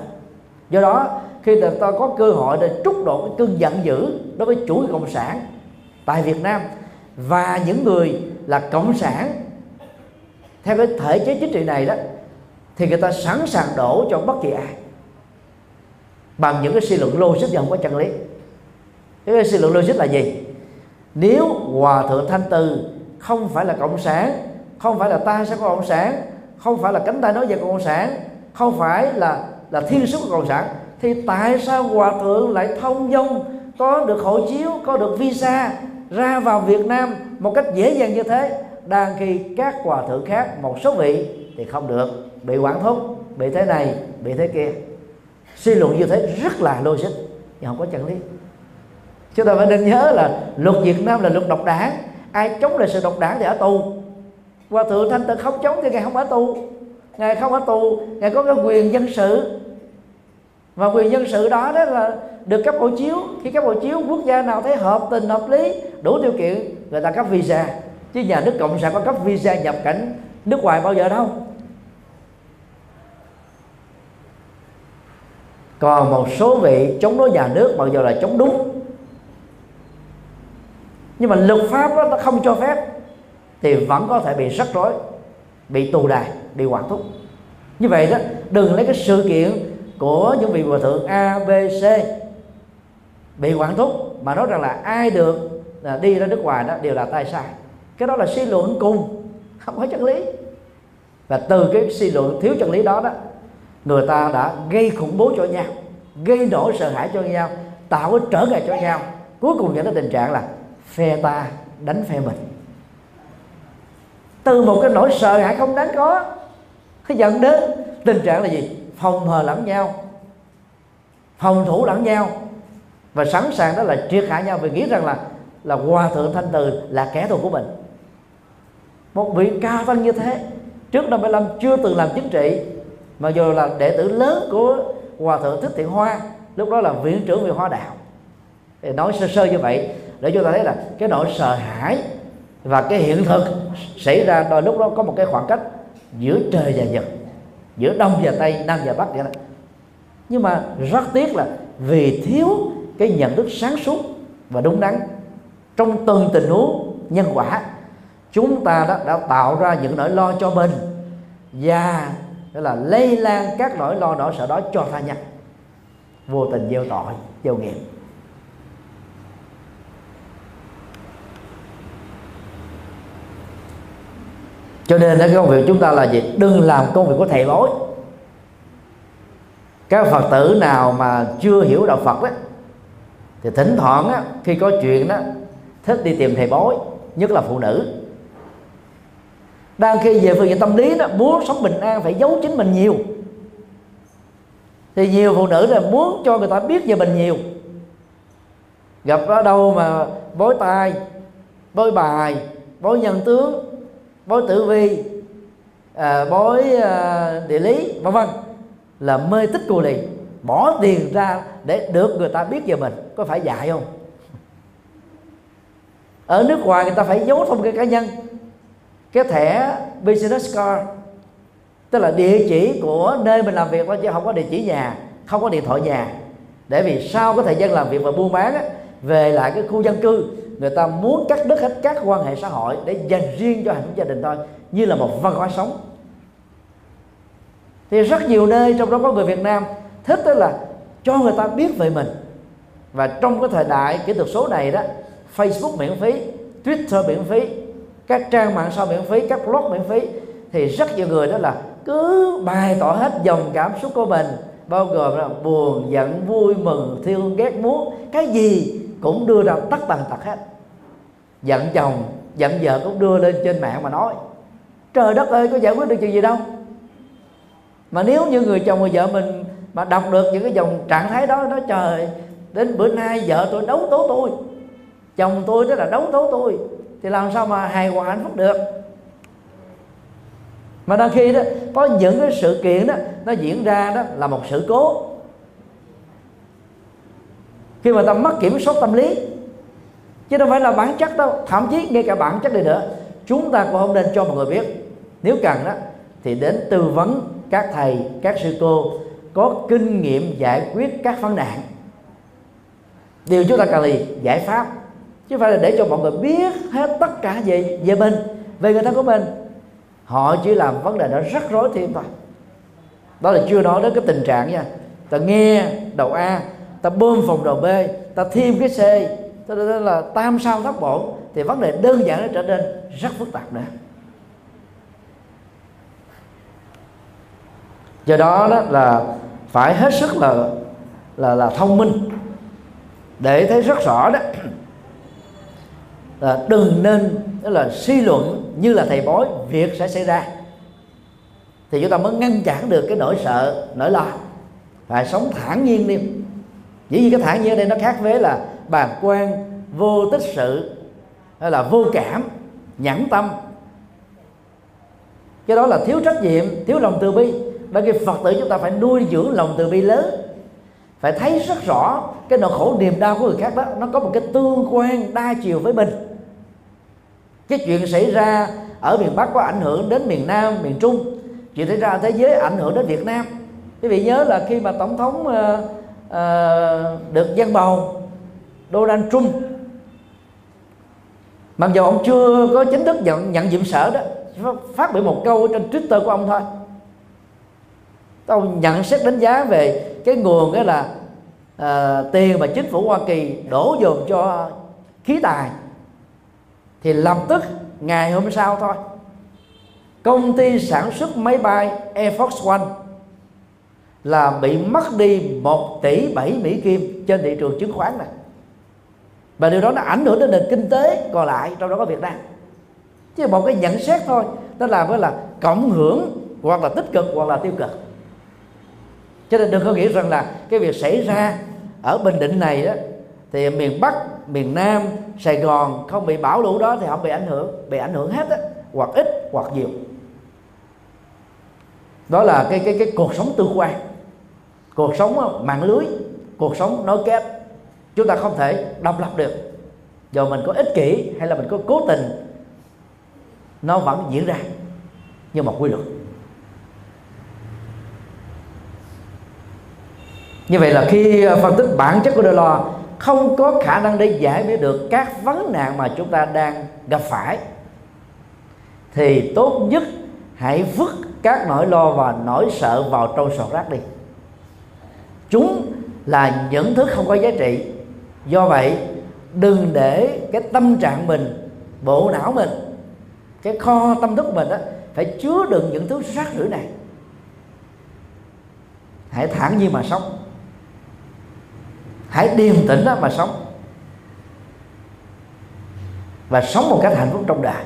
Do đó, khi người ta có cơ hội để trút độ cái cơn giận dữ đối với chủ cộng sản tại Việt Nam và những người là cộng sản, theo cái thể chế chính trị này đó thì người ta sẵn sàng đổ cho bất kỳ ai. Bằng những cái suy luận logic và không có chân lý. Cái suy luận logic là gì? Nếu hòa thượng thanh từ không phải là cộng sản, không phải là ta sẽ có cộng sản, không phải là cánh tay nói về cộng sản, không phải là là thiên sứ của cộng sản, thì tại sao hòa thượng lại thông dong, có được hộ chiếu, có được visa, ra vào Việt Nam một cách dễ dàng như thế? Đang khi các hòa thượng khác, một số vị thì không được. Bị quản thúc, bị thế này, bị thế kia. Suy luận như thế rất là logic, nhưng không có chân lý. Chúng ta phải nên nhớ là luật Việt Nam là luật độc đảng. Ai chống lại sự độc đảng thì ở tù. Hòa thượng thanh tịnh không chống thì ngài không ở tù. Ngài không ở tù, ngài có cái quyền dân sự. Và quyền dân sự đó đó là được cấp hộ chiếu. Khi cấp hộ chiếu, quốc gia nào thấy hợp tình, hợp lý, đủ điều kiện, người ta cấp visa. Chứ nhà nước cộng sản có cấp visa nhập cảnh nước ngoài bao giờ đâu? Còn một số vị chống đối nhà nước bao giờ là chống đúng. Nhưng mà luật pháp đó, nó không cho phép thì vẫn có thể bị rắc rối bị tù đài bị quản thúc. Như vậy đó đừng lấy cái sự kiện của những vị hòa thượng a b c bị quản thúc mà nói rằng là ai được là đi ra nước ngoài đó đều là tay sai. Cái đó là suy luận cùng không có chân lý. Và từ cái suy luận thiếu chân lý đó đó, người ta đã gây khủng bố cho nhau, gây nỗi sợ hãi cho nhau, tạo cái trở ngại cho nhau. Cuối cùng dẫn đến tình trạng là phe ta đánh phe mình. Từ một cái nỗi sợ hãi không đáng có, cái dẫn đến tình trạng là gì? Phòng hờ lẫn nhau, phòng thủ lẫn nhau. Và sẵn sàng đó là triệt hạ nhau vì nghĩ rằng là là hòa thượng thanh từ là kẻ thù của mình một vị cao tăng như thế, trước năm 75 chưa từng làm chính trị, mà dù là đệ tử lớn của hòa thượng thích thiện hoa, lúc đó là viện trưởng về hoa đạo. Thì nói sơ sơ như vậy, để chúng ta thấy là cái nỗi sợ hãi và cái hiện thực xảy ra đôi lúc đó có một cái khoảng cách giữa trời và nhật, giữa đông và tây, nam và bắc vậy đó. Nhưng mà rất tiếc là vì thiếu cái nhận thức sáng suốt và đúng đắn trong từng tình huống, nhân quả chúng ta đã, đã tạo ra những nỗi lo cho mình. Và đó là lây lan các nỗi lo nỗi sợ đó cho tha nhân vô tình gieo tội gieo nghiệp. Cho nên cái công việc chúng ta là gì? Đừng làm công việc của thầy bói. Các phật tử nào mà chưa hiểu đạo phật đó thì thỉnh thoảng á, khi có chuyện đó thích đi tìm thầy bói nhất là phụ nữ đang khi về phương diện tâm lý đó muốn sống bình an phải giấu chính mình nhiều. Thì nhiều phụ nữ là muốn cho người ta biết về mình nhiều. Gặp ở đâu mà bói tai bói bài bói nhân tướng bói tử vi à, bói à, địa lý vân vân là mê tích cô lì. Bỏ tiền ra để được người ta biết về mình có phải dạy không? Ở nước ngoài người ta phải giấu thông tin cá nhân cái thẻ business card tức là địa chỉ của nơi mình làm việc thôi chứ không có địa chỉ nhà không có điện thoại nhà. Để vì sau cái thời gian làm việc và buôn bán á, về lại cái khu dân cư người ta muốn cắt đứt hết các quan hệ xã hội để dành riêng cho hạnh phúc gia đình thôi như là một văn hóa sống. Thì rất nhiều nơi trong đó có người Việt Nam thích đó là cho người ta biết về mình. Và trong cái thời đại kỹ thuật số này đó Facebook miễn phí Twitter miễn phí các trang mạng xã miễn phí, các blog miễn phí, thì rất nhiều người đó là cứ bày tỏ hết dòng cảm xúc của mình, bao gồm là buồn, giận, vui, mừng, thương, ghét, muốn. Cái gì cũng đưa ra tất tần tật hết. Giận chồng, giận vợ cũng đưa lên trên mạng mà nói, trời đất ơi, có giải quyết được chuyện gì đâu. Mà nếu như người chồng người vợ mình mà đọc được những cái dòng trạng thái đó nó trời, đến bữa nay vợ tôi đấu tố tôi, chồng tôi đó là đấu tố tôi thì làm sao mà hài hòa hạnh phúc được? Mà đôi khi đó, có những cái sự kiện đó, nó diễn ra đó là một sự cố. Khi mà ta mất kiểm soát tâm lý, chứ đâu phải là bản chất đâu, thậm chí ngay cả bản chất này nữa, chúng ta cũng không nên cho mọi người biết. Nếu cần đó, thì đến tư vấn các thầy, các sư cô, có kinh nghiệm giải quyết các vấn nạn. Điều chúng ta cần là giải pháp chứ phải là để cho mọi người biết hết tất cả về về mình, về người thân của mình. Họ chỉ làm vấn đề đó rắc rối thêm thôi. Đó là chưa nói đến cái tình trạng nha. Ta nghe đầu a, ta bơm phòng đầu b, ta thêm cái c cho nên là tam sao thất bổn, thì vấn đề đơn giản nó trở nên rất phức tạp nữa. Do đó đó là phải hết sức là là là thông minh. Để thấy rất rõ đó là đừng nên đó là suy luận như là thầy bói, việc sẽ xảy ra. Thì chúng ta mới ngăn chặn được cái nỗi sợ, nỗi lo. Phải sống thản nhiên đi. Dĩ nhiên cái thản nhiên ở đây nó khác với là bàng quan vô tích sự, hay là vô cảm, nhẫn tâm. Cái đó là thiếu trách nhiệm, thiếu lòng từ bi. Và cái phật tử chúng ta phải nuôi dưỡng lòng từ bi lớn. Phải thấy rất rõ cái nỗi khổ niềm đau của người khác đó, nó có một cái tương quan đa chiều với mình cái chuyện xảy ra ở miền bắc có ảnh hưởng đến miền nam miền trung. Chuyện xảy ra ở thế giới ảnh hưởng đến việt nam. Quý vị nhớ là khi mà tổng thống uh, uh, được dân bầu Donald Trump mặc dù ông chưa có chính thức nhận nhận nhiệm sở đó phát biểu một câu trên Twitter của ông thôi. Ông nhận xét đánh giá về cái nguồn đó là uh, tiền mà chính phủ Hoa Kỳ đổ dồn cho khí tài thì lập tức, ngày hôm sau thôi, công ty sản xuất máy bay Air Force One là bị mất đi 1 tỷ 7 Mỹ Kim trên thị trường chứng khoán này. Và điều đó nó ảnh hưởng đến nền kinh tế còn lại, trong đó có Việt Nam. Chứ một cái nhận xét thôi, nó làm với là cộng hưởng hoặc là tích cực hoặc là tiêu cực. Cho nên đừng có nghĩ rằng là cái việc xảy ra ở bình định này đó thì miền bắc, miền nam, sài gòn không bị bão lũ đó thì không bị ảnh hưởng, bị ảnh hưởng hết á, hoặc ít hoặc nhiều. Đó là cái cái cái cuộc sống tương quan. Cuộc sống ờ, mạng lưới, cuộc sống nối kết. Chúng ta không thể độc lập được. Dù mình có ích kỷ hay là mình có cố tình, nó vẫn diễn ra. Như một quy luật. Như vậy là khi ờ, phân tích bản chất của đôi lo không có khả năng để giải quyết được các vấn nạn mà chúng ta đang gặp phải. Thì tốt nhất hãy vứt các nỗi lo và nỗi sợ vào trong sọt rác đi. Chúng là những thứ không có giá trị. Do vậy, đừng để cái tâm trạng mình, bộ não mình, cái kho tâm thức mình đó phải chứa đựng những thứ rác rưởi này. Hãy thản nhiên mà sống hãy điềm tĩnh đó mà sống. Và sống một cách hạnh phúc trong đời.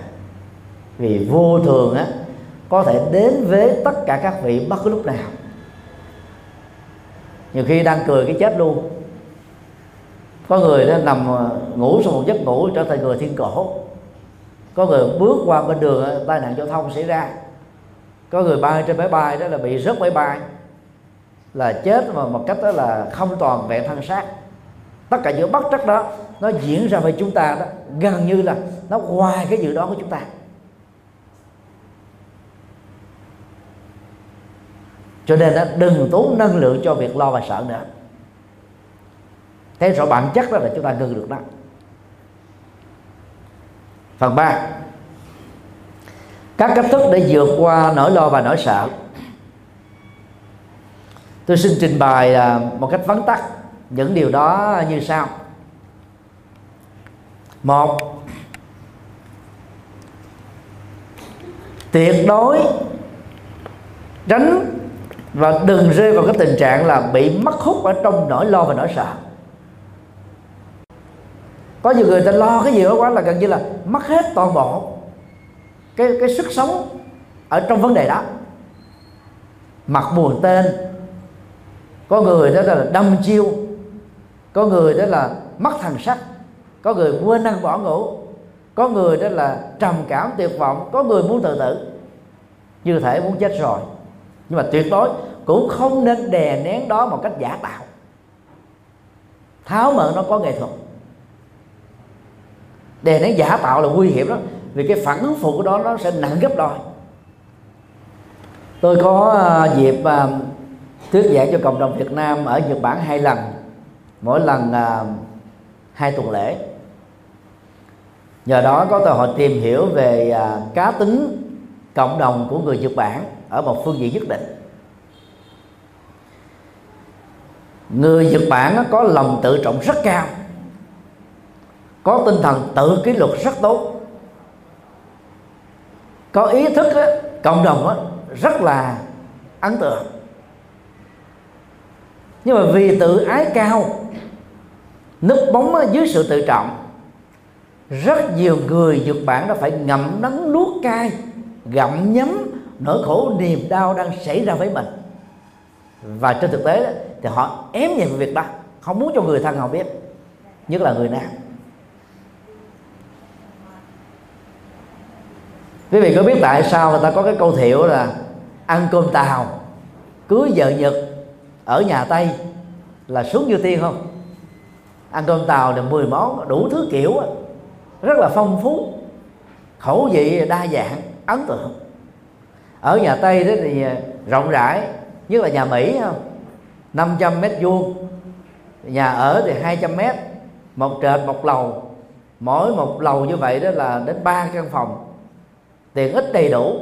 Vì vô thường á, có thể đến với tất cả các vị bất cứ lúc nào. Nhiều khi đang cười cái chết luôn. Có người đó nằm ờ, ngủ sau một giấc ngủ trở thành người thiên cổ. Có người bước qua bên đường ờ, tai nạn giao thông xảy ra. Có người bay trên máy bay đó là bị rớt máy bay là chết mà một cách đó là không toàn vẹn thân xác. Tất cả những bất trắc đó nó diễn ra với chúng ta đó gần như là nó ngoài cái dự đoán của chúng ta. Cho nên đó, đừng tốn năng lượng cho việc lo và sợ nữa. Thế rõ bản chất đó là chúng ta ngừng được đó. Phần 3 các cách thức để vượt qua nỗi lo và nỗi sợ tôi xin trình bày à, một cách vắn tắt những điều đó như sau. Một, tuyệt đối tránh và đừng rơi vào cái tình trạng là bị mất hút ở trong nỗi lo và nỗi sợ. Có nhiều người ta lo cái gì đó quá là gần như là mất hết toàn bộ cái cái sức sống ở trong vấn đề đó. Mặt buồn tên có người đó là đâm chiêu, có người đó là mất thần sắc, có người quên ăn bỏ ngủ, có người đó là trầm cảm tuyệt vọng, có người muốn tự tử. Như thể muốn chết rồi. Nhưng mà tuyệt đối cũng không nên đè nén đó một cách giả tạo. Tháo mở nó có nghệ thuật. Đè nén giả tạo là nguy hiểm đó vì cái phản ứng phụ của đó nó sẽ nặng gấp đôi. Tôi có à, dịp à, thuyết giảng cho cộng đồng Việt Nam ở Nhật Bản hai lần mỗi lần à, hai tuần lễ. Nhờ đó có cơ hội tìm hiểu về à, cá tính cộng đồng của người Nhật Bản ở một phương diện nhất định. Người Nhật Bản có lòng tự trọng rất cao có tinh thần tự kỷ luật rất tốt có ý thức cộng đồng rất là ấn tượng nhưng mà vì tự ái cao núp bóng dưới sự tự trọng rất nhiều người Nhật Bản đã phải ngậm đắng nuốt cay gặm nhấm nỗi khổ niềm đau đang xảy ra với mình. Và trên thực tế đó, thì họ ém nhẹ việc đó không muốn cho người thân họ biết nhất là người nam. Quý vị có biết tại sao người ta có cái câu thiệu là ăn cơm tàu cưới vợ nhật? Ở nhà tây là xuống như tiên không? Ăn cơm tàu là 10 món, đủ thứ kiểu rất là phong phú. Khẩu vị đa dạng, ấn tượng. Ở nhà tây đó thì à, rộng rãi, nhất là nhà mỹ không? 500 mét vuông. Nhà ở thì 200 mét, một trệt, một lầu. Mỗi một lầu như vậy đó là đến ba căn phòng. Tiện ích đầy đủ.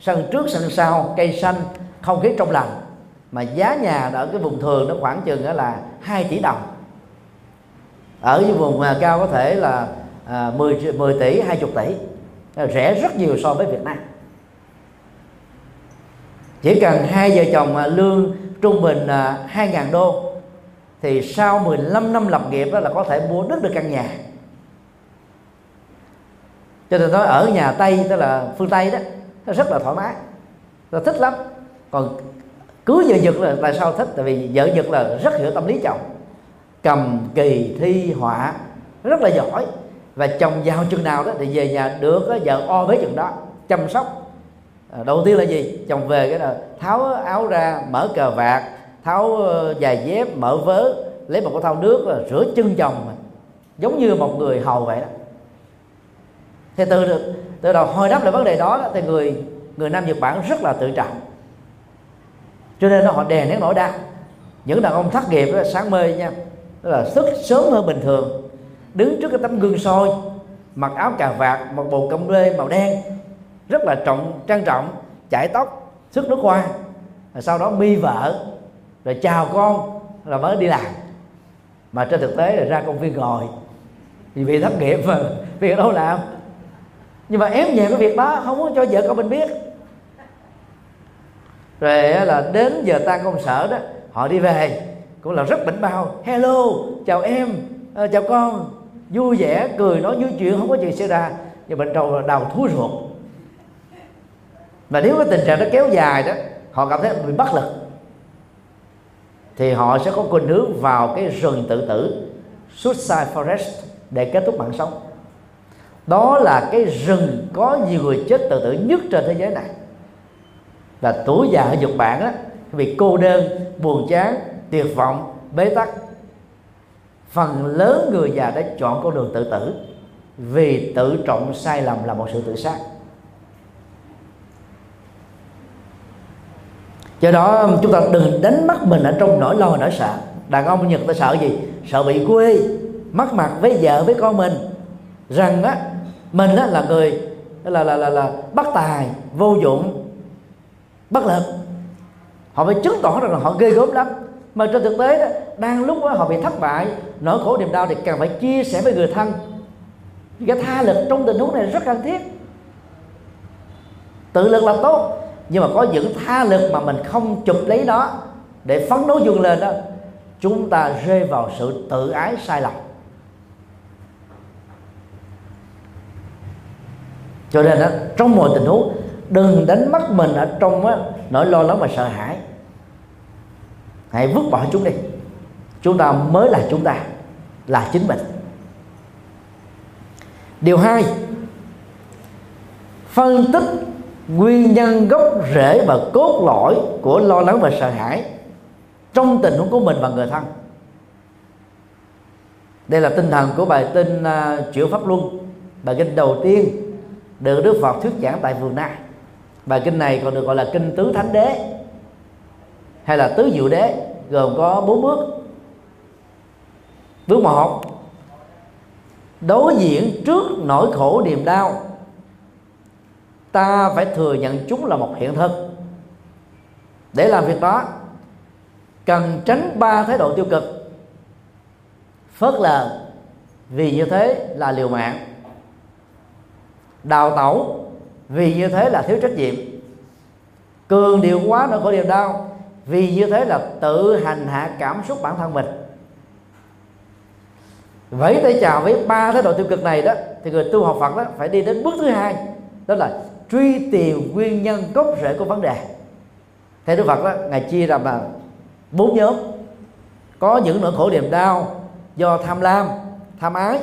Sân trước, sân sau, cây xanh, không khí trong lành mà giá nhà ở cái vùng thường nó khoảng chừng là 2 tỷ đồng. Ở những vùng à, cao có thể là à, 10 10 tỷ 20 tỷ. Rẻ rất nhiều so với Việt Nam. Chỉ cần hai vợ chồng à, lương trung bình 2.000 đô thì sau 15 năm lập nghiệp đó là có thể mua đất được căn nhà. Cho nên nói ở nhà tây tức là phương tây đó, nó rất là thoải mái, nó thích lắm. Còn cưới vợ giật là tại sao thích? Tại vì vợ giật là rất hiểu tâm lý chồng. Cầm kỳ thi họa rất là giỏi. Và chồng giao chừng nào đó thì về nhà được đó, vợ o với chừng đó chăm sóc. À, đầu tiên là gì? Chồng về cái là tháo áo ra mở cờ vạt tháo ờ, giày dép mở vớ lấy một cái thau nước rửa chân chồng giống như một người hầu vậy đó. Thì từ từ đầu hồi đáp lại vấn đề đó thì người người nam nhật bản rất là tự trọng cho nên nó họ đè nén nỗi đau. Những đàn ông thất nghiệp đó, sáng mê nha. Tức là thức sớm hơn bình thường. Đứng trước cái tấm gương soi mặc áo cà vạt mặc bộ công lê màu đen rất là trọng trang trọng chải tóc sức nước hoa. Rồi sau đó mi vợ rồi chào con là mới đi làm. Mà trên thực tế là ra công viên ngồi vì bị thất nghiệp mà việc đâu làm? Nhưng mà ém nhẹ cái việc đó không muốn cho vợ con mình biết rồi là đến giờ tan công sở đó họ đi về. Cũng là rất bỉnh bao. Hello chào em à, chào con. Vui vẻ cười nói vui chuyện không có chuyện xảy ra. Nhưng bên trong là đau thúi ruột. Và nếu cái tình trạng nó kéo dài đó họ cảm thấy bị bất lực. Thì họ sẽ có khuynh hướng vào cái rừng tự tử suicide forest để kết thúc mạng sống. Đó là cái rừng có nhiều người chết tự tử nhất trên thế giới này và tuổi già ở Nhật Bản á, vì cô đơn, buồn chán, tuyệt vọng, bế tắc. Phần lớn người già đã chọn con đường tự tử vì tự trọng sai lầm là một sự tự sát. Do đó, chúng ta đừng đánh mất mình ở trong nỗi lo, nỗi sợ. Đàn ông nhật ta sợ gì? Sợ bị quê, mất mặt với vợ, với con mình. Rằng á, mình á là người là là là là bất tài, vô dụng bất lực họ phải chứng tỏ rằng là họ ghê gớm lắm. Mà trên thực tế đó đang lúc đó họ bị thất bại nỗi khổ niềm đau thì càng phải chia sẻ với người thân. Cái tha lực trong tình huống này rất cần thiết. Tự lực là tốt nhưng mà có những tha lực mà mình không chụp lấy nó để phấn đấu vươn lên đó chúng ta rơi vào sự tự ái sai lầm. Cho nên đó, trong mọi tình huống đừng đánh mất mình ở trong á, nỗi lo lắng và sợ hãi. Hãy vứt bỏ chúng đi. Chúng ta mới là chúng ta là chính mình. Điều hai phân tích nguyên nhân gốc rễ và cốt lõi của lo lắng và sợ hãi trong tình huống của mình và người thân. Đây là tinh thần của bài tin uh, chữa pháp luân bài kinh đầu tiên được đức phật thuyết giảng tại vườn na bài kinh này còn được gọi là kinh tứ thánh đế, hay là tứ diệu đế, gồm có bốn bước. Bước một, đối diện trước nỗi khổ niềm đau, ta phải thừa nhận chúng là một hiện thực. Để làm việc đó, cần tránh ba thái độ tiêu cực. Phớt lờ, vì như thế là liều mạng. Đào tẩu vì như thế là thiếu trách nhiệm. Cường điều quá nỗi khổ niềm đau. Vì như thế là tự hành hạ cảm xúc bản thân mình. Vẫy tay chào với ba thái độ tiêu cực này đó, thì người tu học Phật đó phải đi đến bước thứ hai, đó là truy tìm nguyên nhân gốc rễ của vấn đề. Theo Đức Phật đó, ngài chia ra là bốn nhóm. Có những nỗi khổ niềm đau do tham lam, tham ái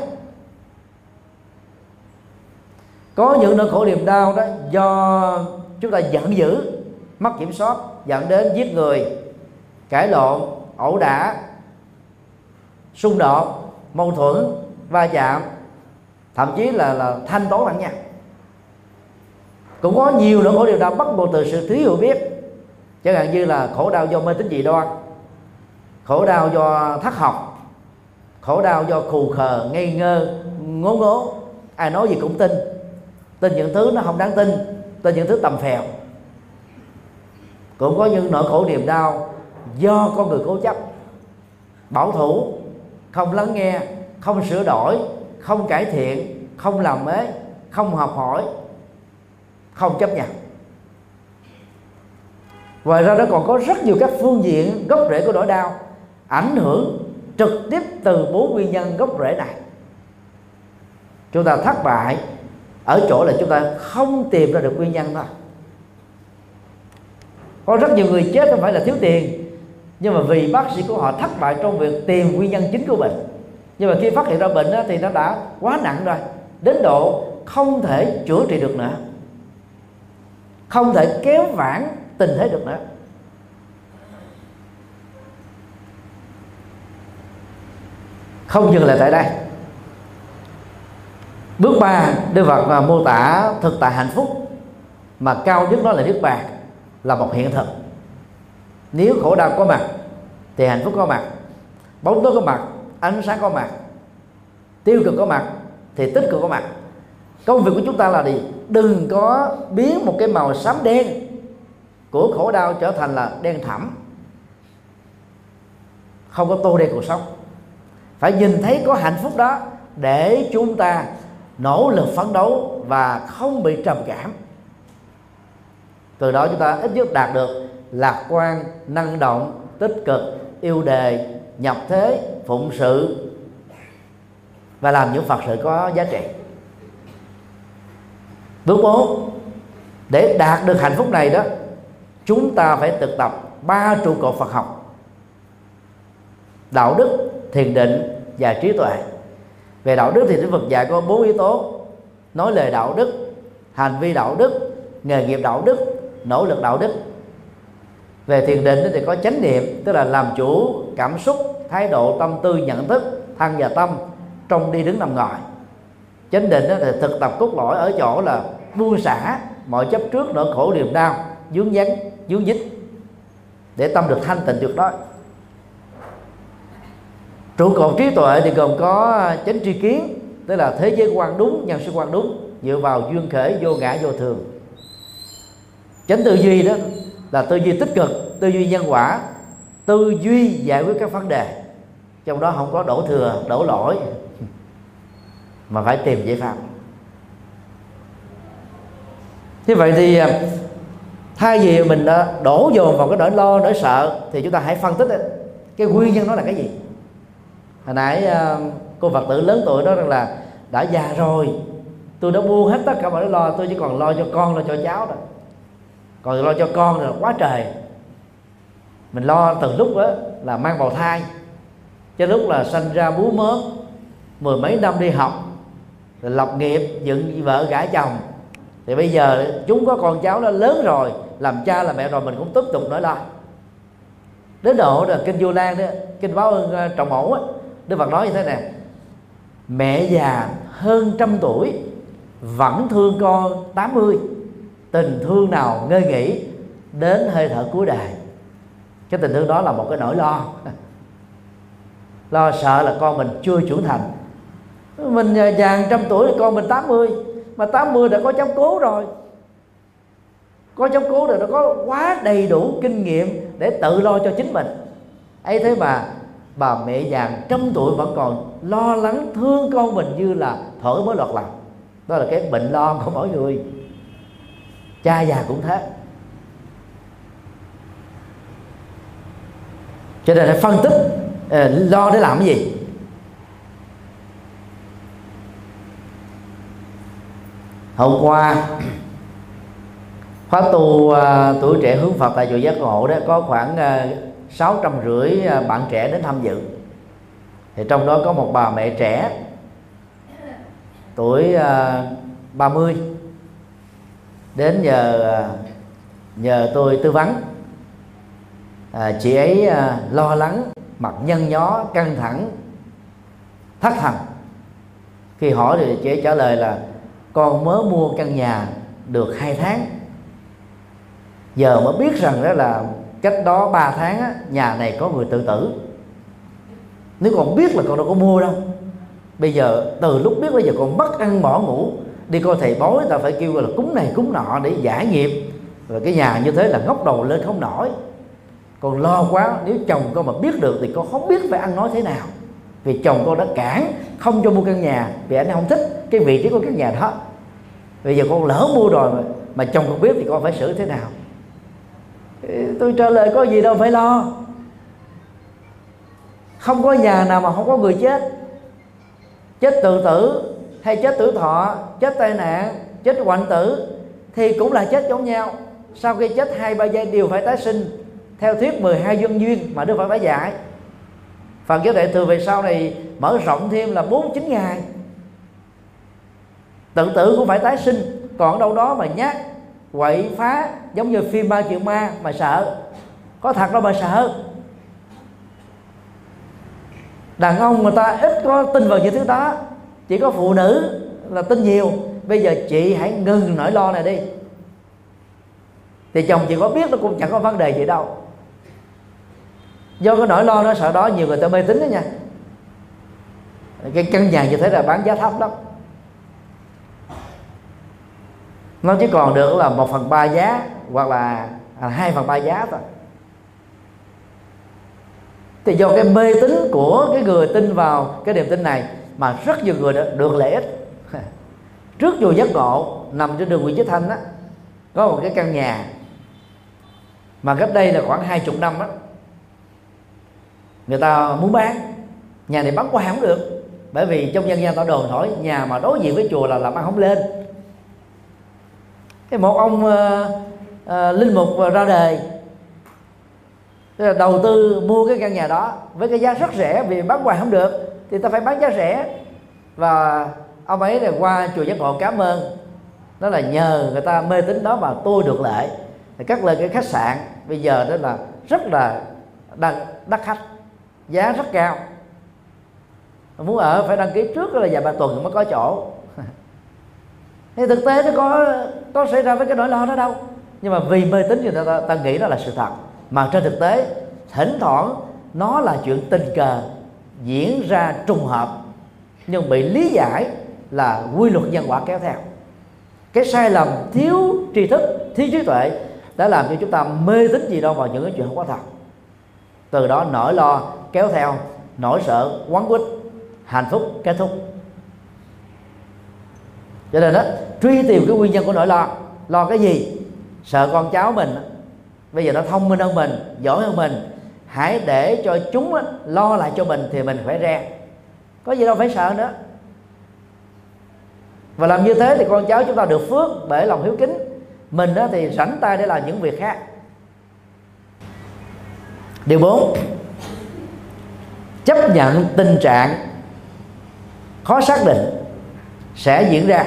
có những nỗi khổ niềm đau đó do chúng ta giận dữ, mất kiểm soát, dẫn đến giết người, cãi lộn, ẩu đả, xung đột, mâu thuẫn, va chạm, thậm chí là là thanh tố lẫn nhau. Cũng có nhiều nỗi khổ niềm đau bắt nguồn từ sự thiếu hiểu biết, chẳng hạn như là khổ đau do mê tín dị đoan, khổ đau do thất học, khổ đau do khù khờ, ngây ngơ, ngố ngố, ai nói gì cũng tin tin những thứ nó không đáng tin tin những thứ tầm phèo. Cũng có những nỗi khổ niềm đau do con người cố chấp. Bảo thủ, không lắng nghe, không sửa đổi, không cải thiện, không làm mới không học hỏi, không chấp nhận. Ngoài ra nó còn có rất nhiều các phương diện gốc rễ của nỗi đau, ảnh hưởng trực tiếp từ bốn nguyên nhân gốc rễ này. Chúng ta thất bại ở chỗ là chúng ta không tìm ra được nguyên nhân thôi có rất nhiều người chết không phải là thiếu tiền nhưng mà vì bác sĩ của họ thất bại trong việc tìm nguyên nhân chính của bệnh. Nhưng mà khi phát hiện ra bệnh đó, thì nó đã quá nặng rồi đến độ không thể chữa trị được nữa. Không thể kéo vãn tình thế được nữa. Không dừng lại tại đây bước ba, đức phật à, mô tả thực tại hạnh phúc. Mà cao nhất đó là niết bàn, là một hiện thực. Nếu khổ đau có mặt, thì hạnh phúc có mặt. Bóng tối có mặt, ánh sáng có mặt. Tiêu cực có mặt, thì tích cực có mặt. Công việc của chúng ta là gì? Đừng có biến một cái màu xám đen của khổ đau trở thành là đen thẳm. Không có tô đen cuộc sống. Phải nhìn thấy có hạnh phúc đó để chúng ta nỗ lực phấn đấu và không bị trầm cảm. Từ đó chúng ta ít nhất đạt được lạc quan, năng động, tích cực, yêu đề, nhập thế, phụng sự và làm những phật sự có giá trị. Bước bốn, để đạt được hạnh phúc này đó, chúng ta phải thực tập ba trụ cột Phật học đạo đức, thiền định và trí tuệ về đạo đức thì Đức Phật dạy có bốn yếu tố. Nói lời đạo đức, hành vi đạo đức, nghề nghiệp đạo đức, nỗ lực đạo đức. Về thiền định thì có chánh niệm, tức là làm chủ cảm xúc, thái độ, tâm tư, nhận thức, thân và tâm trong đi đứng nằm ngồi. Chánh định thì thực tập cốt lõi ở chỗ là buông xả mọi chấp trước nỗi khổ niềm đau, dướng dáng dướng dích để tâm được thanh tịnh tuyệt đối trụ cột trí tuệ thì gồm có à, chánh tri kiến, tức là thế giới quan đúng, nhân sinh quan đúng, dựa vào duyên khởi vô ngã, vô thường. Chánh tư duy đó là tư duy tích cực, tư duy nhân quả, tư duy giải quyết các vấn đề. Trong đó không có đổ thừa, đổ lỗi, mà phải tìm giải pháp. Như vậy thì à, thay vì mình à, đổ dồn vào cái nỗi lo, nỗi sợ thì chúng ta hãy phân tích cái nguyên nhân nó là cái gì? Hồi nãy ờ, cô phật tử lớn tuổi đó rằng là, đã già rồi, tôi đã buông hết tất cả mọi lo tôi chỉ còn lo cho con lo cho cháu rồi còn lo cho con là quá trời. Mình lo từ lúc đó là mang bào thai cho lúc là sanh ra bú mớm mười mấy năm đi học, rồi lập nghiệp, dựng vợ gả chồng. Thì bây giờ chúng có con cháu nó lớn rồi, làm cha làm mẹ rồi, mình cũng tiếp tục nỗi lo. Đến độ là kinh vô lan đó, kinh báo ơn ờ, trọng mẫu á đức phật nói như thế này mẹ già hơn trăm tuổi, vẫn thương con 80 tình thương nào ngơi nghỉ, đến hơi thở cuối đời. Cái tình thương đó là một cái nỗi lo. Lo sợ là con mình chưa trưởng thành. Mình già trăm tuổi con mình 80 mà 80 đã có cháu cố rồi. Có cháu cố rồi, nó có quá đầy đủ kinh nghiệm để tự lo cho chính mình. Ấy thế mà bà mẹ già trăm tuổi vẫn còn lo lắng thương con mình như là thổi mới lọt lòng. Đó là cái bệnh lo của mỗi người. Cha già cũng thế. Cho nên phải phân tích ờ, lo để làm cái gì? Hôm qua khóa tu uh, tuổi trẻ hướng Phật tại chùa giác ngộ đó có khoảng uh, sáu trăm rưỡi à, bạn trẻ đến tham dự. Thì trong đó có một bà mẹ trẻ tuổi à, 30 đến nhờ à, nhờ tôi tư vấn. À, chị ấy lo lắng mặt nhăn nhó căng thẳng thất thần. Khi hỏi thì chị ấy trả lời là con mới mua căn nhà được hai tháng. Giờ mới biết rằng đó là cách đó 3 tháng á, nhà này có người tự tử. Nếu còn biết là con đâu có mua đâu. Bây giờ từ lúc biết bây giờ còn mất ăn bỏ ngủ đi coi thầy bói ta phải kêu là cúng này cúng nọ để giải nghiệp. Rồi cái nhà như thế là ngóc đầu lên không nổi. Còn lo quá nếu chồng con mà biết được thì con không biết phải ăn nói thế nào. Vì chồng con đã cản không cho mua căn nhà vì anh không thích cái vị trí của căn nhà đó. Bây giờ con lỡ mua rồi mà, mà chồng con biết thì con phải xử thế nào? Tôi trả lời có gì đâu phải lo. Không có nhà nào mà không có người chết. Chết tự tử hay chết tử thọ, chết tai nạn, chết hoạn tử thì cũng là chết giống nhau. Sau khi chết hai, ba giây đều phải tái sinh theo thuyết 12 dân duyên mà Đức Phật đã dạy. Phần giáo đại thừa về sau này mở rộng thêm là 49 ngày. Tự tử cũng phải tái sinh, còn đâu đó mà nhát quậy phá, giống như phim ba triệu ma mà sợ. Có thật đâu mà sợ. Đàn ông người ta ít có tin vào những thứ đó. Chỉ có phụ nữ là tin nhiều. Bây giờ chị hãy ngừng nỗi lo này đi. Thì chồng chị có biết nó cũng chẳng có vấn đề gì đâu. Do cái nỗi lo nó sợ đó, nhiều người ta mê tín đó nha. Cái căn nhà như thế là bán giá thấp lắm. Nó chỉ còn được là một phần ba giá, hoặc là hai phần ba giá thôi. Thì do cái mê tín của cái người tin vào cái niềm tin này, mà rất nhiều người đã được lợi ích. Trước chùa giác ngộ, nằm trên đường Nguyễn Chí Thanh á, có một cái căn nhà, mà cách đây là khoảng hai chục năm á, người ta muốn bán. Nhà này bán qua không được, bởi vì trong dân gian ta đồn hỏi, nhà mà đối diện với chùa là làm ăn không lên cái một ông uh, uh, linh mục ra đời là đầu tư mua cái căn nhà đó với cái giá rất rẻ vì bán hoài không được. Thì ta phải bán giá rẻ. Và ông ấy là qua chùa giác ngộ cảm ơn. Đó là nhờ người ta mê tín đó mà tôi được lợi thì cắt lên cái khách sạn. Bây giờ đó là rất là đắt, đắt khách. Giá rất cao. Muốn ở phải đăng ký trước là vài ba tuần mới có chỗ thì thực tế nó có có xảy ra với cái nỗi lo đó đâu. Nhưng mà vì mê tín thì ta, ta, ta nghĩ đó là sự thật. Mà trên thực tế thỉnh thoảng nó là chuyện tình cờ diễn ra trùng hợp nhưng bị lý giải là quy luật nhân quả kéo theo. Cái sai lầm thiếu tri thức thiếu trí tuệ đã làm cho chúng ta mê tín gì đâu vào những cái chuyện không có thật. Từ đó nỗi lo kéo theo nỗi sợ quán quýt hạnh phúc kết thúc. Cho nên đó truy tìm cái nguyên nhân của nỗi lo. Lo cái gì? Sợ con cháu mình. Bây giờ nó thông minh hơn mình, giỏi hơn mình. Hãy để cho chúng lo lại cho mình thì mình phải ra có gì đâu phải sợ nữa. Và làm như thế thì con cháu chúng ta được phước bởi lòng hiếu kính. Mình đó thì rảnh tay để làm những việc khác. Điều bốn, chấp nhận tình trạng khó xác định sẽ diễn ra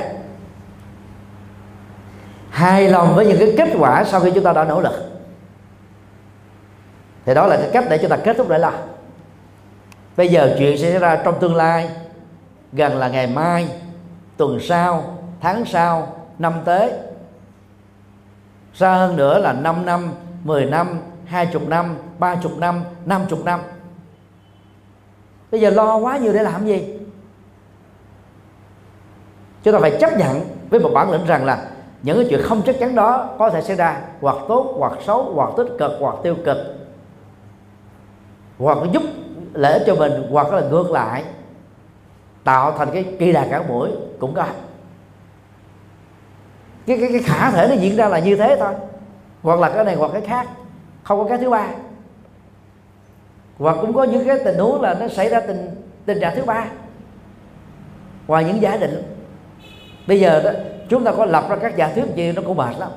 hài lòng với những cái kết quả sau khi chúng ta đã nỗ lực. Thì đó là cái cách để chúng ta kết thúc lại là bây giờ chuyện sẽ xảy ra trong tương lai, gần là ngày mai, tuần sau, tháng sau, năm tới. Xa hơn nữa là 5 năm 10 năm 20 năm 30 năm 50 năm. Bây giờ lo quá nhiều để làm gì? Chúng ta phải chấp nhận với một bản lĩnh rằng là những cái chuyện không chắc chắn đó có thể xảy ra hoặc tốt hoặc xấu hoặc tích cực hoặc tiêu cực. Hoặc giúp lợi ích cho mình hoặc là ngược lại tạo thành cái kỳ đà cả mũi cũng có. Cái, cái, cái khả thể nó diễn ra là như thế thôi. Hoặc là cái này hoặc cái khác. Không có cái thứ ba. Hoặc cũng có những cái tình huống là nó xảy ra tình tình trạng thứ ba. Ngoài những giả định. Bây giờ đó chúng ta có lập ra các giả thuyết gì nó cũng mệt lắm.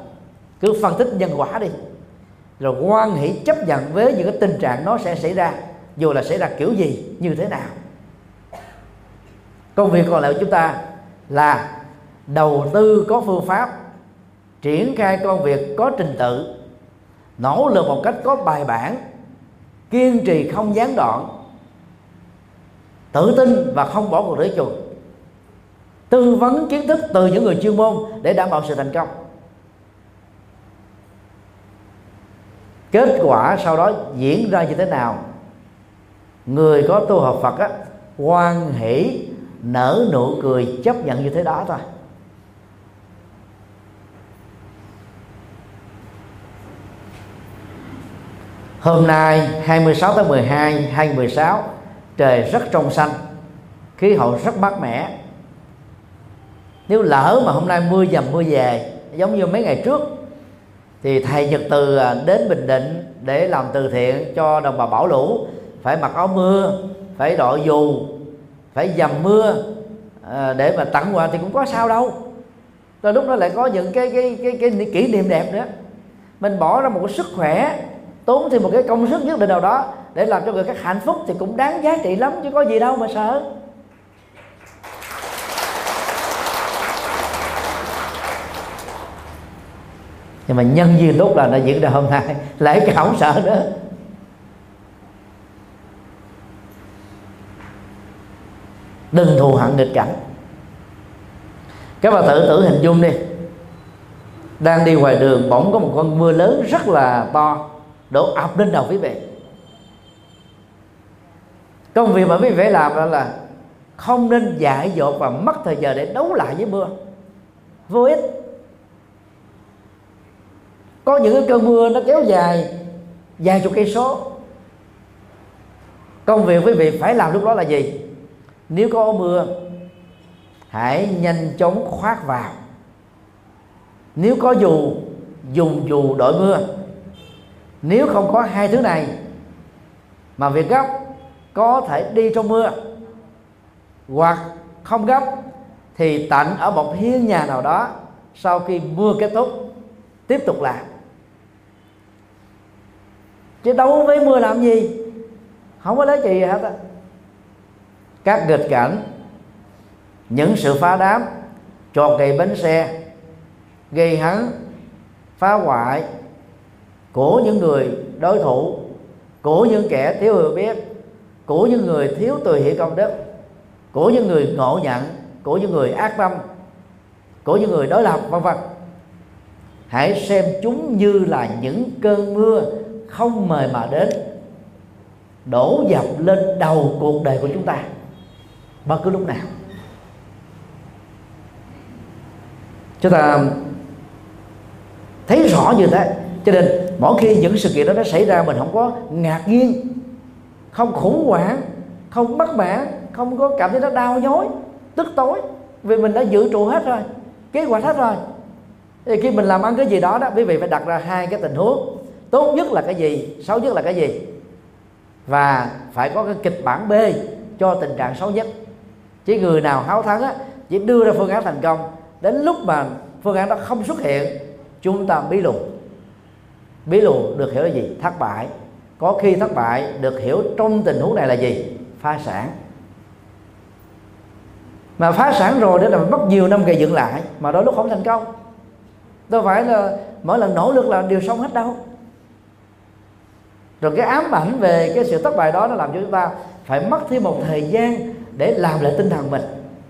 Cứ phân tích nhân quả đi. Rồi quan hỷ chấp nhận với những cái tình trạng nó sẽ xảy ra. Dù là xảy ra kiểu gì, như thế nào. Công việc còn lại của chúng ta là đầu tư có phương pháp, triển khai công việc có trình tự, nỗ lực một cách có bài bản, kiên trì không gián đoạn, tự tin và không bỏ cuộc rửa chuột tư vấn kiến thức từ những người chuyên môn để đảm bảo sự thành công. Kết quả sau đó diễn ra như thế nào? Người có tu học Phật á quan hỷ, nở nụ cười, chấp nhận như thế đó thôi. Hôm nay 26 tháng 12 2016 trời rất trong xanh, khí hậu rất mát mẻ nếu lỡ mà hôm nay mưa dầm mưa về giống như mấy ngày trước thì thầy Nhật Từ à, đến Bình Định để làm từ thiện cho đồng bào bão lũ. Phải mặc áo mưa phải đội dù phải dầm mưa à, để mà tặng quà thì cũng có sao đâu. Rồi lúc đó lại có những cái cái cái, cái, cái kỷ niệm đẹp nữa. Mình bỏ ra một cái sức khỏe tốn thêm một cái công sức nhất định nào đó để làm cho người khác hạnh phúc thì cũng đáng giá trị lắm chứ có gì đâu mà sợ. Nhưng mà nhân duyên lúc là nó diễn ra hôm nay. Lấy cái không sợ nữa đừng thù hận nghịch cảnh. Các bạn tự tử hình dung đi. Đang đi ngoài đường, bỗng có một con mưa lớn rất là to, đổ ập lên đầu quý vị công việc mà quý vị phải làm đó là không nên dại dột và mất thời giờ để đấu lại với mưa. Vô ích có những cái cơn mưa nó kéo dài, vài chục cây số. Công việc quý vị phải làm lúc đó là gì? Nếu có mưa, hãy nhanh chóng khoác vào. Nếu có dù, dùng dù đội mưa. Nếu không có hai thứ này, mà việc gấp có thể đi trong mưa hoặc không gấp, thì tạnh ở một hiên nhà nào đó sau khi mưa kết thúc, tiếp tục làm chứ đấu với mưa làm gì? Không có lấy gì hết á. Các nghịch cảnh, những sự phá đám tròn gậy bánh xe, gây hấn, phá hoại của những người đối thủ, của những kẻ thiếu hiểu biết, của những người thiếu tùy hiểu công đức, của những người ngộ nhận, của những người ác tâm, của những người đối lập, vân vân. Hãy xem chúng như là những cơn mưa không mời mà đến, đổ dập lên đầu cuộc đời của chúng ta, bất cứ lúc nào. Chúng ta thấy rõ như thế, cho nên mỗi khi những sự kiện đó nó xảy ra, mình không có ngạc nhiên, không khủng hoảng, không bất mãn, không có cảm thấy nó đau nhói, tức tối, vì mình đã dự trù hết rồi, kế hoạch hết rồi. Thì khi mình làm ăn cái gì đó đó, quý vị phải đặt ra hai cái tình huống tốt nhất là cái gì? Xấu nhất là cái gì? Và phải có cái kịch bản B cho tình trạng xấu nhất. Chỉ người nào háo thắng á, chỉ đưa ra phương án thành công. Đến lúc mà phương án đó không xuất hiện chúng ta bí lù. Bí lù được hiểu là gì? Thất bại. Có khi thất bại được hiểu trong tình huống này là gì? Phá sản. Mà phá sản rồi đó là mất nhiều năm gây dựng lại mà đôi lúc không thành công. Đâu phải là mỗi lần nỗ lực là điều xong hết đâu rồi cái ám ảnh về cái sự thất bại đó nó làm cho chúng ta phải mất thêm một thời gian để làm lại tinh thần mình,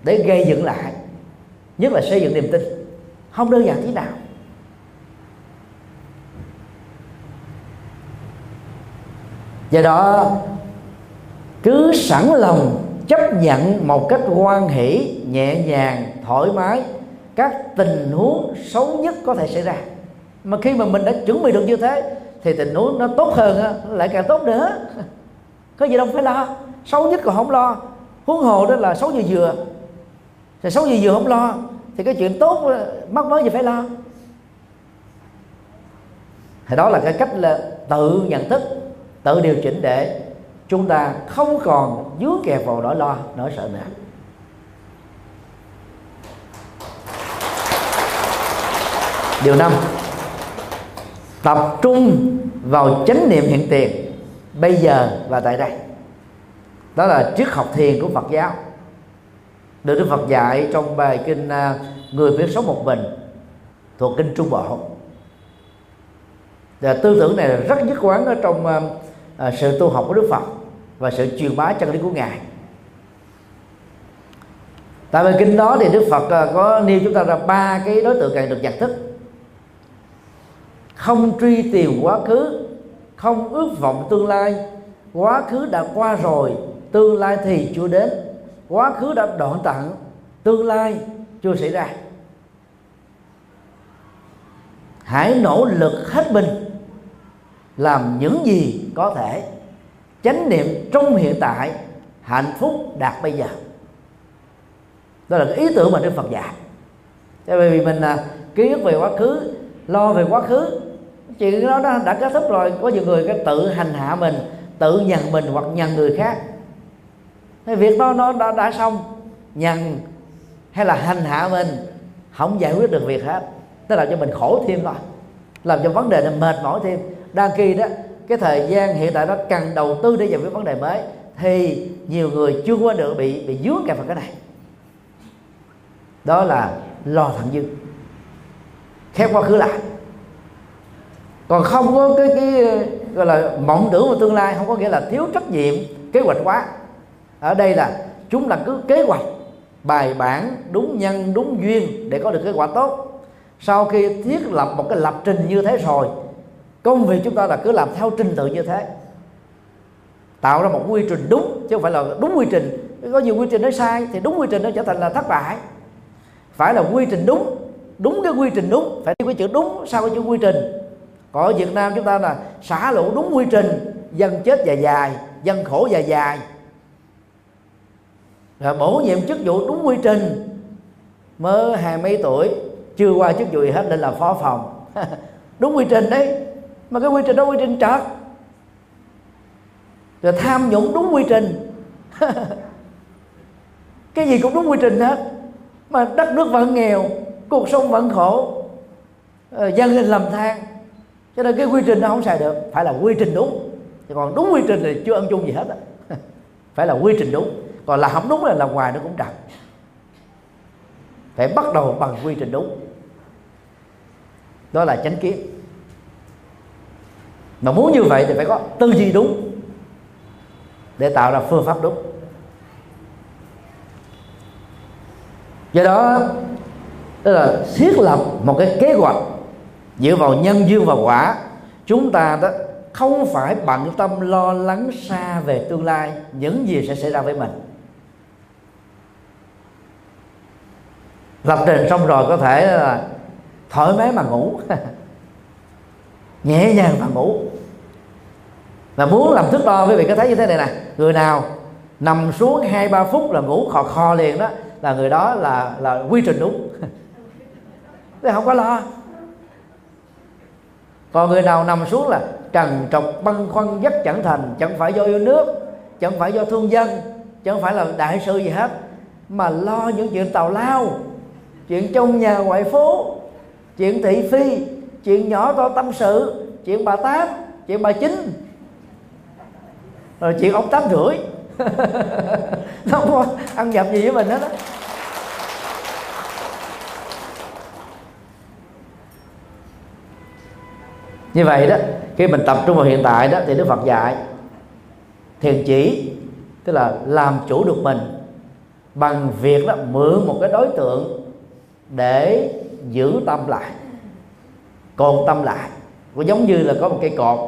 để gây dựng lại. Nhất là xây dựng niềm tin. Không đơn giản tí nào. Do đó, cứ sẵn lòng chấp nhận một cách quan hỷ, nhẹ nhàng, thoải mái, các tình huống xấu nhất có thể xảy ra. Mà khi mà mình đã chuẩn bị được như thế thì tình huống nó tốt hơn lại càng tốt nữa. Có gì đâu phải lo, xấu nhất còn không lo. Huống hồ đó là xấu như dừa thì xấu như dừa không lo, thì cái chuyện tốt, mắc mới gì phải lo. Thì đó là cái cách là tự nhận thức, tự điều chỉnh để chúng ta không còn dướng kẹt vào nỗi lo, nỗi sợ nữa. Điều năm tập trung vào chánh niệm hiện tiền, bây giờ và tại đây. Đó là triết học thiền của Phật giáo. Được Đức Phật dạy trong bài kinh à, người biết sống một mình, thuộc kinh Trung Bộ. Và tư tưởng này là rất nhất quán ở trong à, à, sự tu học của Đức Phật và sự truyền bá chân lý của ngài. Tại bài kinh đó thì Đức Phật có nêu chúng ta ra ba cái đối tượng cần được nhận thức không truy tìm quá khứ, không ước vọng tương lai. Quá khứ đã qua rồi, tương lai thì chưa đến. Quá khứ đã đoạn tận tương lai chưa xảy ra. Hãy nỗ lực hết mình, làm những gì có thể. Chánh niệm trong hiện tại, hạnh phúc đạt bây giờ. Đó là cái ý tưởng mà đức phật dạy. Tại vì mình là ký ức về quá khứ lo về quá khứ. Chuyện đó đã, đã kết thúc rồi. Có nhiều người cái tự hành hạ mình tự nhằn mình hoặc nhằn người khác. Cái việc đó nó đã, đã xong. Nhằn hay là hành hạ mình không giải quyết được việc hết. Nó làm cho mình khổ thêm thôi làm cho vấn đề này mệt mỏi thêm. Đang khi đó cái thời gian hiện tại đó cần đầu tư để giải quyết vấn đề mới thì nhiều người chưa qua được bị bị dướng kẹp vào cái này. Đó là lo thẳng dư khép quá khứ lại. Còn không có cái cái, gọi là mộng tưởng vào tương lai, không có nghĩa là thiếu trách nhiệm, kế hoạch quá ở đây là chúng là cứ kế hoạch, bài bản, đúng nhân, đúng duyên để có được kết quả tốt. Sau khi thiết lập một cái lập trình như thế rồi, công việc chúng ta là cứ làm theo trình tự như thế. Tạo ra một quy trình đúng, chứ không phải là đúng quy trình. Có nhiều quy trình nó sai thì đúng quy trình nó trở thành là thất bại. Phải là quy trình đúng đúng cái quy trình đúng. Phải đi cái chữ đúng sau cái chữ quy trình. Còn ở Việt Nam chúng ta là xả lũ đúng quy trình, dân chết dài dài, dân khổ dài dài. Rồi bổ nhiệm chức vụ đúng quy trình. Mới hai mấy tuổi, chưa qua chức vụ gì hết nên là phó phòng. Đúng quy trình đấy. Mà cái quy trình đó quy trình trật. Rồi tham nhũng đúng quy trình. Cái gì cũng đúng quy trình hết. Mà đất nước vẫn nghèo cuộc sống vẫn khổ. Ờ, dân lên lầm than. Cho nên cái quy trình nó không xài được. Phải là quy trình đúng. Còn đúng quy trình thì chưa ăn chung gì hết á. Phải là quy trình đúng. Còn là không đúng là làm ngoài nó cũng trật phải bắt đầu bằng quy trình đúng. Đó là chánh kiến. Mà muốn như vậy thì phải có tư duy đúng để tạo ra phương pháp đúng. Do đó tức là thiết lập một cái kế hoạch dựa vào nhân duyên và quả. Chúng ta đó không phải bận tâm lo lắng xa về tương lai, những gì sẽ xảy ra với mình. Lập trình xong rồi có thể là thoải mái mà ngủ. Nhẹ nhàng mà ngủ. Mà muốn làm thức đo, quý vị có thấy như thế này nè. Người nào nằm xuống hai ba phút là ngủ khò khò liền đó, là người đó là là quy trình đúng. thế không có lo. Còn người nào nằm xuống là trần trọc băn khoăn dắt chẳng thành, chẳng phải do yêu nước, chẳng phải do thương dân, chẳng phải là đại sư gì hết, mà lo những chuyện tào lao, chuyện trong nhà ngoại phố, chuyện thị phi, chuyện nhỏ to tâm sự, chuyện bà tám, chuyện bà chính, rồi chuyện ông tám rưỡi. Nó không có ăn nhập gì với mình hết đó như vậy đó khi mình tập trung vào hiện tại đó thì đức phật dạy thiền chỉ tức là làm chủ được mình bằng việc đó mượn một cái đối tượng để giữ tâm lại cột tâm lại. Cũng giống như là có một cây cột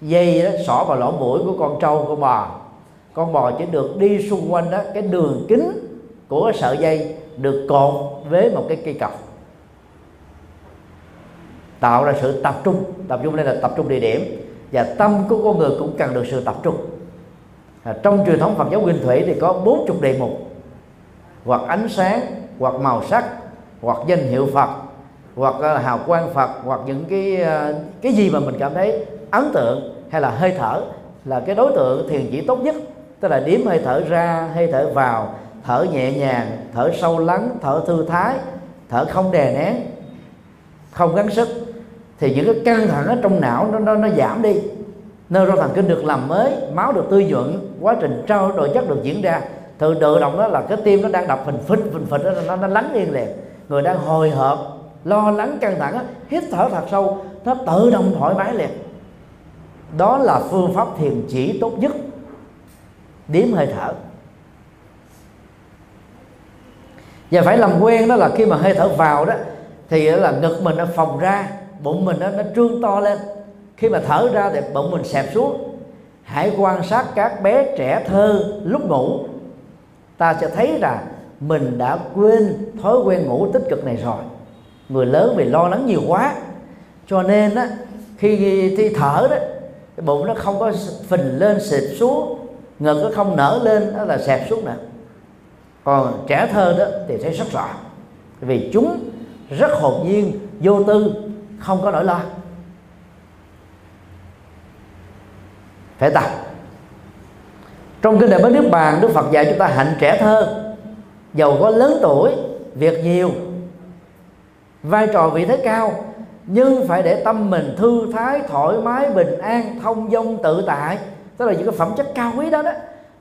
dây đó xỏ vào lỗ mũi của con trâu con bò. Con bò chỉ được đi xung quanh đó cái đường kính của cái sợi dây được cột với một cái cây cọc tạo ra sự tập trung. Tập trung đây là tập trung địa điểm. Và tâm của con người cũng cần được sự tập trung. À, trong truyền thống Phật giáo Nguyên Thủy thì có bốn chục đề mục. Hoặc ánh sáng hoặc màu sắc hoặc danh hiệu Phật hoặc là hào quang Phật hoặc những cái à, cái gì mà mình cảm thấy ấn tượng hay là hơi thở là cái đối tượng thiền chỉ tốt nhất. Tức là điếm hơi thở ra hơi thở vào thở nhẹ nhàng thở sâu lắng thở thư thái thở không đè nén không gắng sức thì những cái căng thẳng ở trong não nó nó, nó giảm đi. Nơi rô thần kinh được làm mới máu được tươi nhuận quá trình trao đổi chất được diễn ra tự tự động đó là cái tim nó đang đập phình phình phình phình nó, nó, nó lắng yên liền. Người đang hồi hộp lo lắng căng thẳng hít thở thật sâu nó tự động thoải mái liền. Đó là phương pháp thiền chỉ tốt nhất. Điếm hơi thở. Và phải làm quen đó là khi mà hơi thở vào đó thì là ngực mình nó phồng ra bụng mình nó, nó trương to lên. Khi mà thở ra thì bụng mình xẹp xuống. Hãy quan sát các bé trẻ thơ lúc ngủ. Ta sẽ thấy là mình đã quên thói quen ngủ tích cực này rồi. Người lớn vì lo lắng nhiều quá. Cho nên á khi thi thở đó cái bụng nó không có phình lên xịt xuống. Ngực nó không nở lên đó là xẹp xuống nè. Còn trẻ thơ đó thì thấy rất rõ. Vì chúng rất hồn nhiên vô tư không có nỗi lo. Phải tập. Trong kinh đại bến nước bàn, đức phật dạy chúng ta hạnh trẻ thơ, giàu có lớn tuổi, việc nhiều, vai trò vị thế cao, nhưng phải để tâm mình thư thái, thoải mái, bình an, thông dong, tự tại. Tức là những cái phẩm chất cao quý đó đó,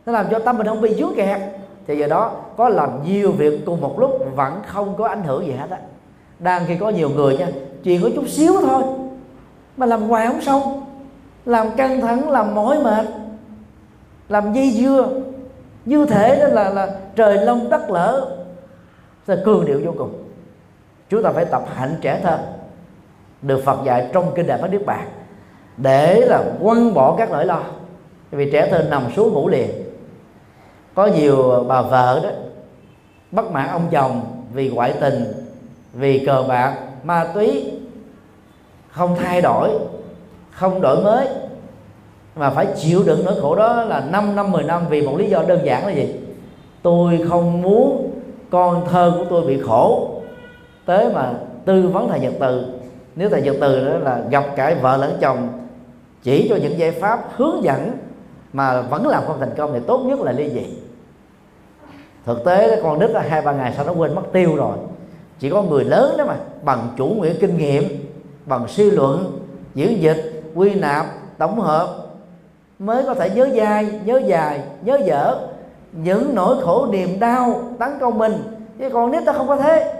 nó làm cho tâm mình không bị dướng kẹt. Thì giờ đó, có làm nhiều việc cùng một lúc vẫn không có ảnh hưởng gì hết á. Đang khi có nhiều người nha chuyện có chút xíu thôi. Mà làm hoài không xong. Làm căng thẳng, làm mỏi mệt. Làm dây dưa. Như thể đó là là trời long đất lỡ là cường điệu vô cùng. Chúng ta phải tập hạnh trẻ thơ. Được Phật dạy trong kinh đại Bát Niết Bàn. Để là quăng bỏ các nỗi lo. Vì trẻ thơ nằm xuống ngủ liền. Có nhiều bà vợ đó, bất mãn ông chồng vì ngoại tình, vì cờ bạc, ma túy không thay đổi, không đổi mới, mà phải chịu đựng nỗi khổ đó là 5 năm 10 năm. Vì một lý do đơn giản là gì? Tôi không muốn con thơ của tôi bị khổ. Tới mà tư vấn thầy nhật từ, nếu thầy nhật từ đó là gặp cả vợ lẫn chồng chỉ cho những giải pháp hướng dẫn mà vẫn làm không thành công thì tốt nhất là ly dị. Thực tế con nít là hai ba ngày sau nó quên mất tiêu rồi. Chỉ có người lớn đó mà, bằng chủ nghĩa kinh nghiệm bằng suy luận diễn dịch, quy nạp, tổng hợp mới có thể nhớ dai, nhớ dài, nhớ dở. Những nỗi khổ niềm đau tấn công mình, chứ còn nít ta không có thế.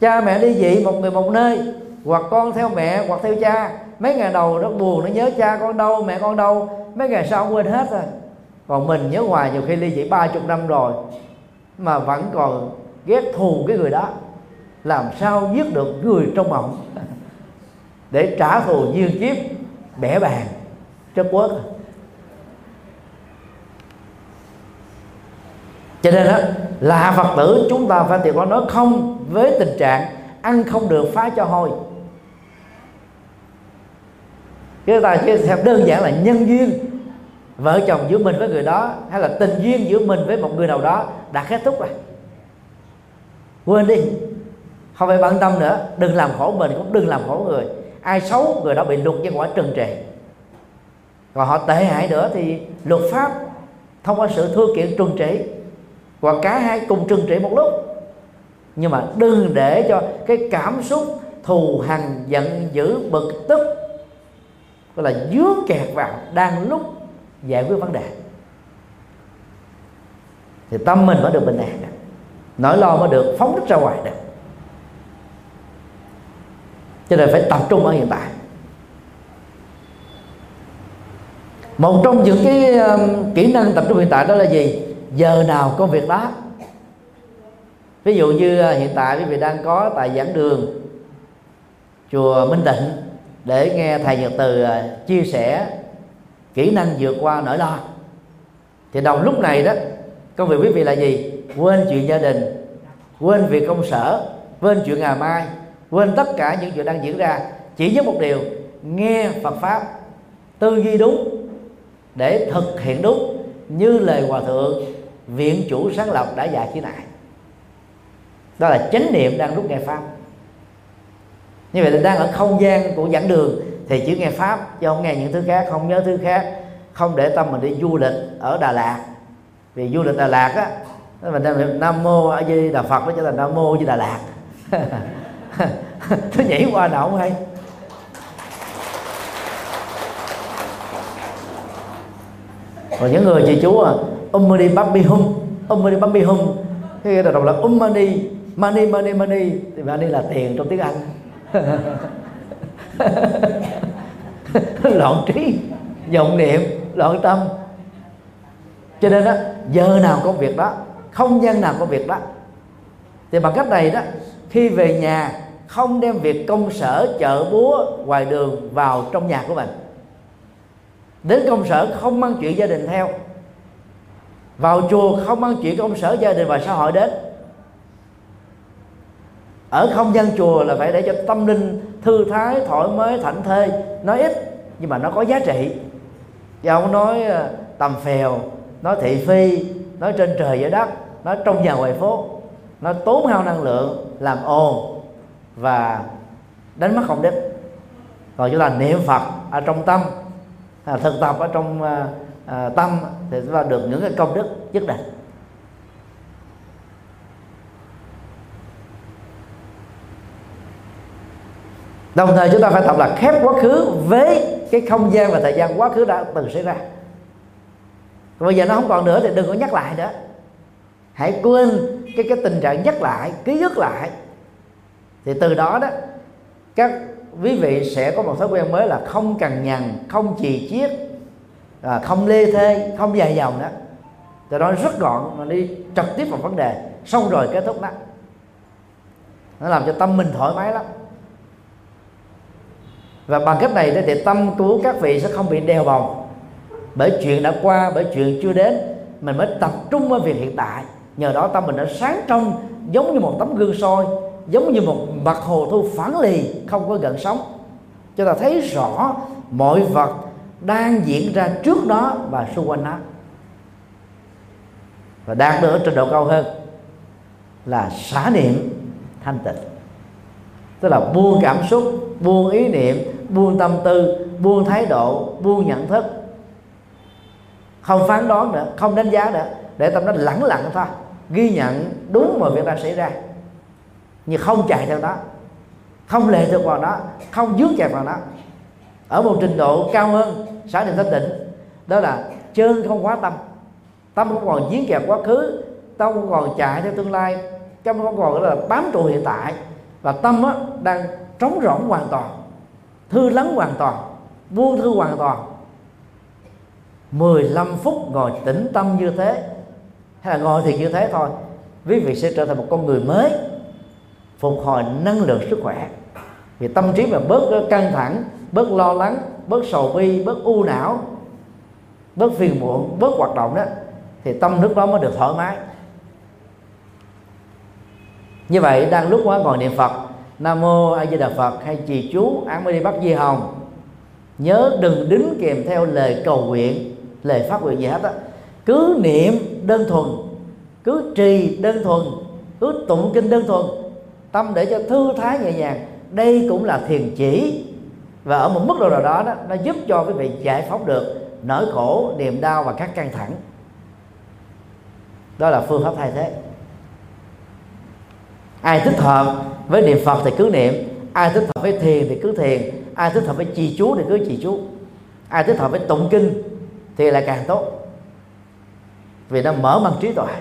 Cha mẹ đi dị một người một nơi, hoặc con theo mẹ, hoặc theo cha. Mấy ngày đầu nó buồn, nó nhớ cha con đâu, mẹ con đâu. Mấy ngày sau quên hết rồi. Còn mình nhớ hoài nhiều khi ly dị ba chục năm rồi, mà vẫn còn ghét thù cái người đó làm sao giết được người trong mộng để trả thù duyên kiếp, bẻ bàn, chất quốc. Cho nên đó là phật tử, chúng ta phải tuyệt có nói không với tình trạng ăn không được phá cho hôi. Chúng ta chỉ theo đơn giản là nhân duyên, vợ chồng giữa mình với người đó, hay là tình duyên giữa mình với một người nào đó, đã kết thúc rồi. Quên đi không phải bận tâm nữa, đừng làm khổ mình cũng đừng làm khổ người. Ai xấu, người đó bị luật nhân quả trừng trị. còn họ tệ hại nữa thì luật pháp thông qua sự thưa kiện trừng trị hoặc cả hai cùng trừng trị một lúc. Nhưng mà đừng để cho cái cảm xúc thù hằn, giận dữ, bực tức, gọi là dướng kẹt vào đang lúc giải quyết vấn đề. Thì tâm mình mới được bình an. Nỗi lo mới được phóng thích ra ngoài được cho nên phải tập trung ở hiện tại. Một trong những cái kỹ năng tập trung hiện tại đó là gì? Giờ nào có việc đó. Ví dụ như uh, hiện tại quý vị đang có tại giảng đường chùa Minh Tịnh để nghe thầy Nhật Từ uh, chia sẻ kỹ năng vượt qua nỗi lo. Thì đồng lúc này đó công việc quý vị là gì? Quên chuyện gia đình quên việc công sở quên chuyện ngày mai quên tất cả những chuyện đang diễn ra, chỉ với một điều, nghe Phật pháp tư duy đúng, để thực hiện đúng, như lời hòa thượng, viện chủ sáng lập đã dạy khi nãy. Đó là chánh niệm đang rút nghe pháp. Như vậy là đang ở không gian của giảng đường, thì chỉ nghe pháp, chứ không nghe những thứ khác, không nhớ thứ khác, không để tâm mình đi du lịch ở Đà Lạt. Vì du lịch Đà Lạt á, mình đang Nam mô a di Đà Phật, nó trở thành Nam mô a di Đà Lạt. nó nhảy qua nào không hay. Còn những người chị chú à ummani babbi hum ummani babbi hum. Cái đầu đọc là ummani money money money thì money là tiền trong tiếng anh. Loạn trí, vọng niệm, loạn tâm. Cho nên đó giờ nào có việc đó, không gian nào có việc đó. Thì bằng cách này đó, khi về nhà không đem việc công sở, chợ, búa ngoài đường vào trong nhà của mình. Đến công sở không mang chuyện gia đình theo. Vào chùa không mang chuyện công sở gia đình và xã hội đến. Ở không gian chùa là phải để cho tâm linh thư thái, thoải mái, thảnh thơi. Nói ít, nhưng mà nó có giá trị. Chứ không nói à, tầm phèo nói thị phi nói trên trời dưới đất nói trong nhà ngoài phố. Nó tốn hao năng lượng, làm ồn và đánh mất không đích còn chúng ta niệm phật ở trong tâm à, thực tập ở trong à, à, tâm thì chúng ta được những cái công đức nhất định. Đồng thời chúng ta phải tập là khép quá khứ với cái không gian và thời gian quá khứ đã từng xảy ra. Còn bây giờ nó không còn nữa thì đừng có nhắc lại nữa. Hãy quên cái cái tình trạng nhắc lại ký ức lại thì từ đó đó các quý vị sẽ có một thói quen mới là không cần nhằn không chì chiết à, không lê thê không dài dòng đó. Từ đó rất gọn mà đi trực tiếp vào vấn đề xong rồi kết thúc đó. Nó làm cho tâm mình thoải mái lắm. Và bằng cách này thì tâm của các vị sẽ không bị đeo bồng. Bởi chuyện đã qua bởi chuyện chưa đến mình mới tập trung vào việc hiện tại. Nhờ đó tâm mình đã sáng trong giống như một tấm gương soi giống như một mặt hồ thu phản lì, không có gần sóng. Cho ta thấy rõ mọi vật đang diễn ra trước đó và xung quanh nó. Và đạt được ở trình độ cao hơn là xả niệm thanh tịnh. Tức là buông cảm xúc, buông ý niệm, buông tâm tư, buông thái độ, buông nhận thức. Không phán đoán nữa, không đánh giá nữa, để tâm nó lẳng lặng thôi, ghi nhận đúng mọi việc đang xảy ra nhưng không chạy theo đó. Không lệ thuộc vào đó. Không dướng kẹt vào đó. Ở một trình độ cao hơn xã định thanh tịnh đó là chân không quá tâm. Tâm không còn dướng kẹt quá khứ tâm không còn chạy theo tương lai. Tâm không còn là bám trụ hiện tại. Và tâm á, đang trống rỗng hoàn toàn. Thư lắng hoàn toàn. Buông thư hoàn toàn. 15 phút ngồi tĩnh tâm như thế hay là ngồi thì như thế thôi quý vị sẽ trở thành một con người mới phục hồi năng lượng sức khỏe. Vì tâm trí mà bớt căng thẳng, bớt lo lắng, bớt sầu bi, bớt u não, bớt phiền muộn, bớt hoạt động đó, thì tâm lúc đó mới được thoải mái. Như vậy, đang lúc quá ngồi niệm phật, nam mô a di đà phật, hay trì chú án mới đi bắt di hồng. Nhớ đừng đứng kèm theo lời cầu nguyện, lời phát nguyện gì hết á. Cứ niệm đơn thuần, cứ trì đơn thuần, cứ tụng kinh đơn thuần tâm để cho thư thái nhẹ nhàng. Đây cũng là thiền chỉ. Và ở một mức độ nào đó, đó nó giúp cho quý vị giải phóng được nỗi khổ niềm đau và các căng thẳng. Đó là phương pháp thay thế. Ai thích hợp với niệm phật thì cứ niệm. Ai thích hợp với thiền thì cứ thiền. Ai thích hợp với trì chú thì cứ trì chú. Ai thích hợp với tụng kinh thì lại càng tốt. Vì nó mở mang trí tuệ.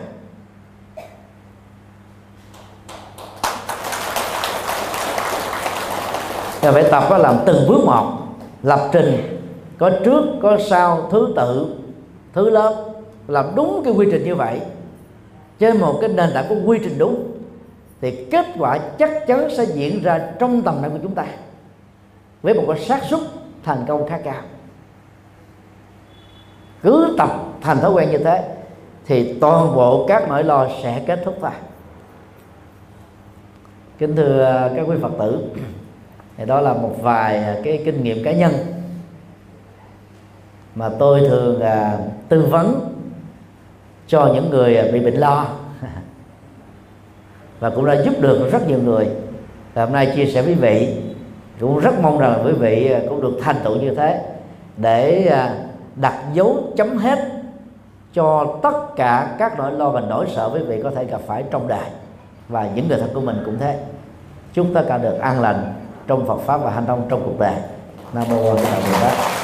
Thì phải tập đó làm từng bước một. Lập trình, có trước, có sau, thứ tự, thứ lớp. Làm đúng cái quy trình như vậy. Trên một cái nền tảng có quy trình đúng, thì kết quả chắc chắn sẽ diễn ra trong tầm năng của chúng ta. Với một cái xác suất thành công khá cao. Cứ tập thành thói quen như thế, thì toàn bộ các nỗi lo sẽ kết thúc thôi. Kính thưa à, các quý phật tử thì đó là một vài à, cái kinh nghiệm cá nhân. Mà tôi thường à, tư vấn cho những người à, bị bệnh lo. Và cũng đã giúp được rất nhiều người. Và hôm nay chia sẻ với quý vị cũng rất mong rằng quý vị à, cũng được thành tựu như thế để đặt dấu chấm hết cho tất cả các nỗi lo và nỗi sợ quý vị có thể gặp phải trong đời. Và những người thân của mình cũng thế. Chúng ta cả được an lành trong Phật pháp và hành động trong cuộc đời. Nam mô A Di Đà Phật.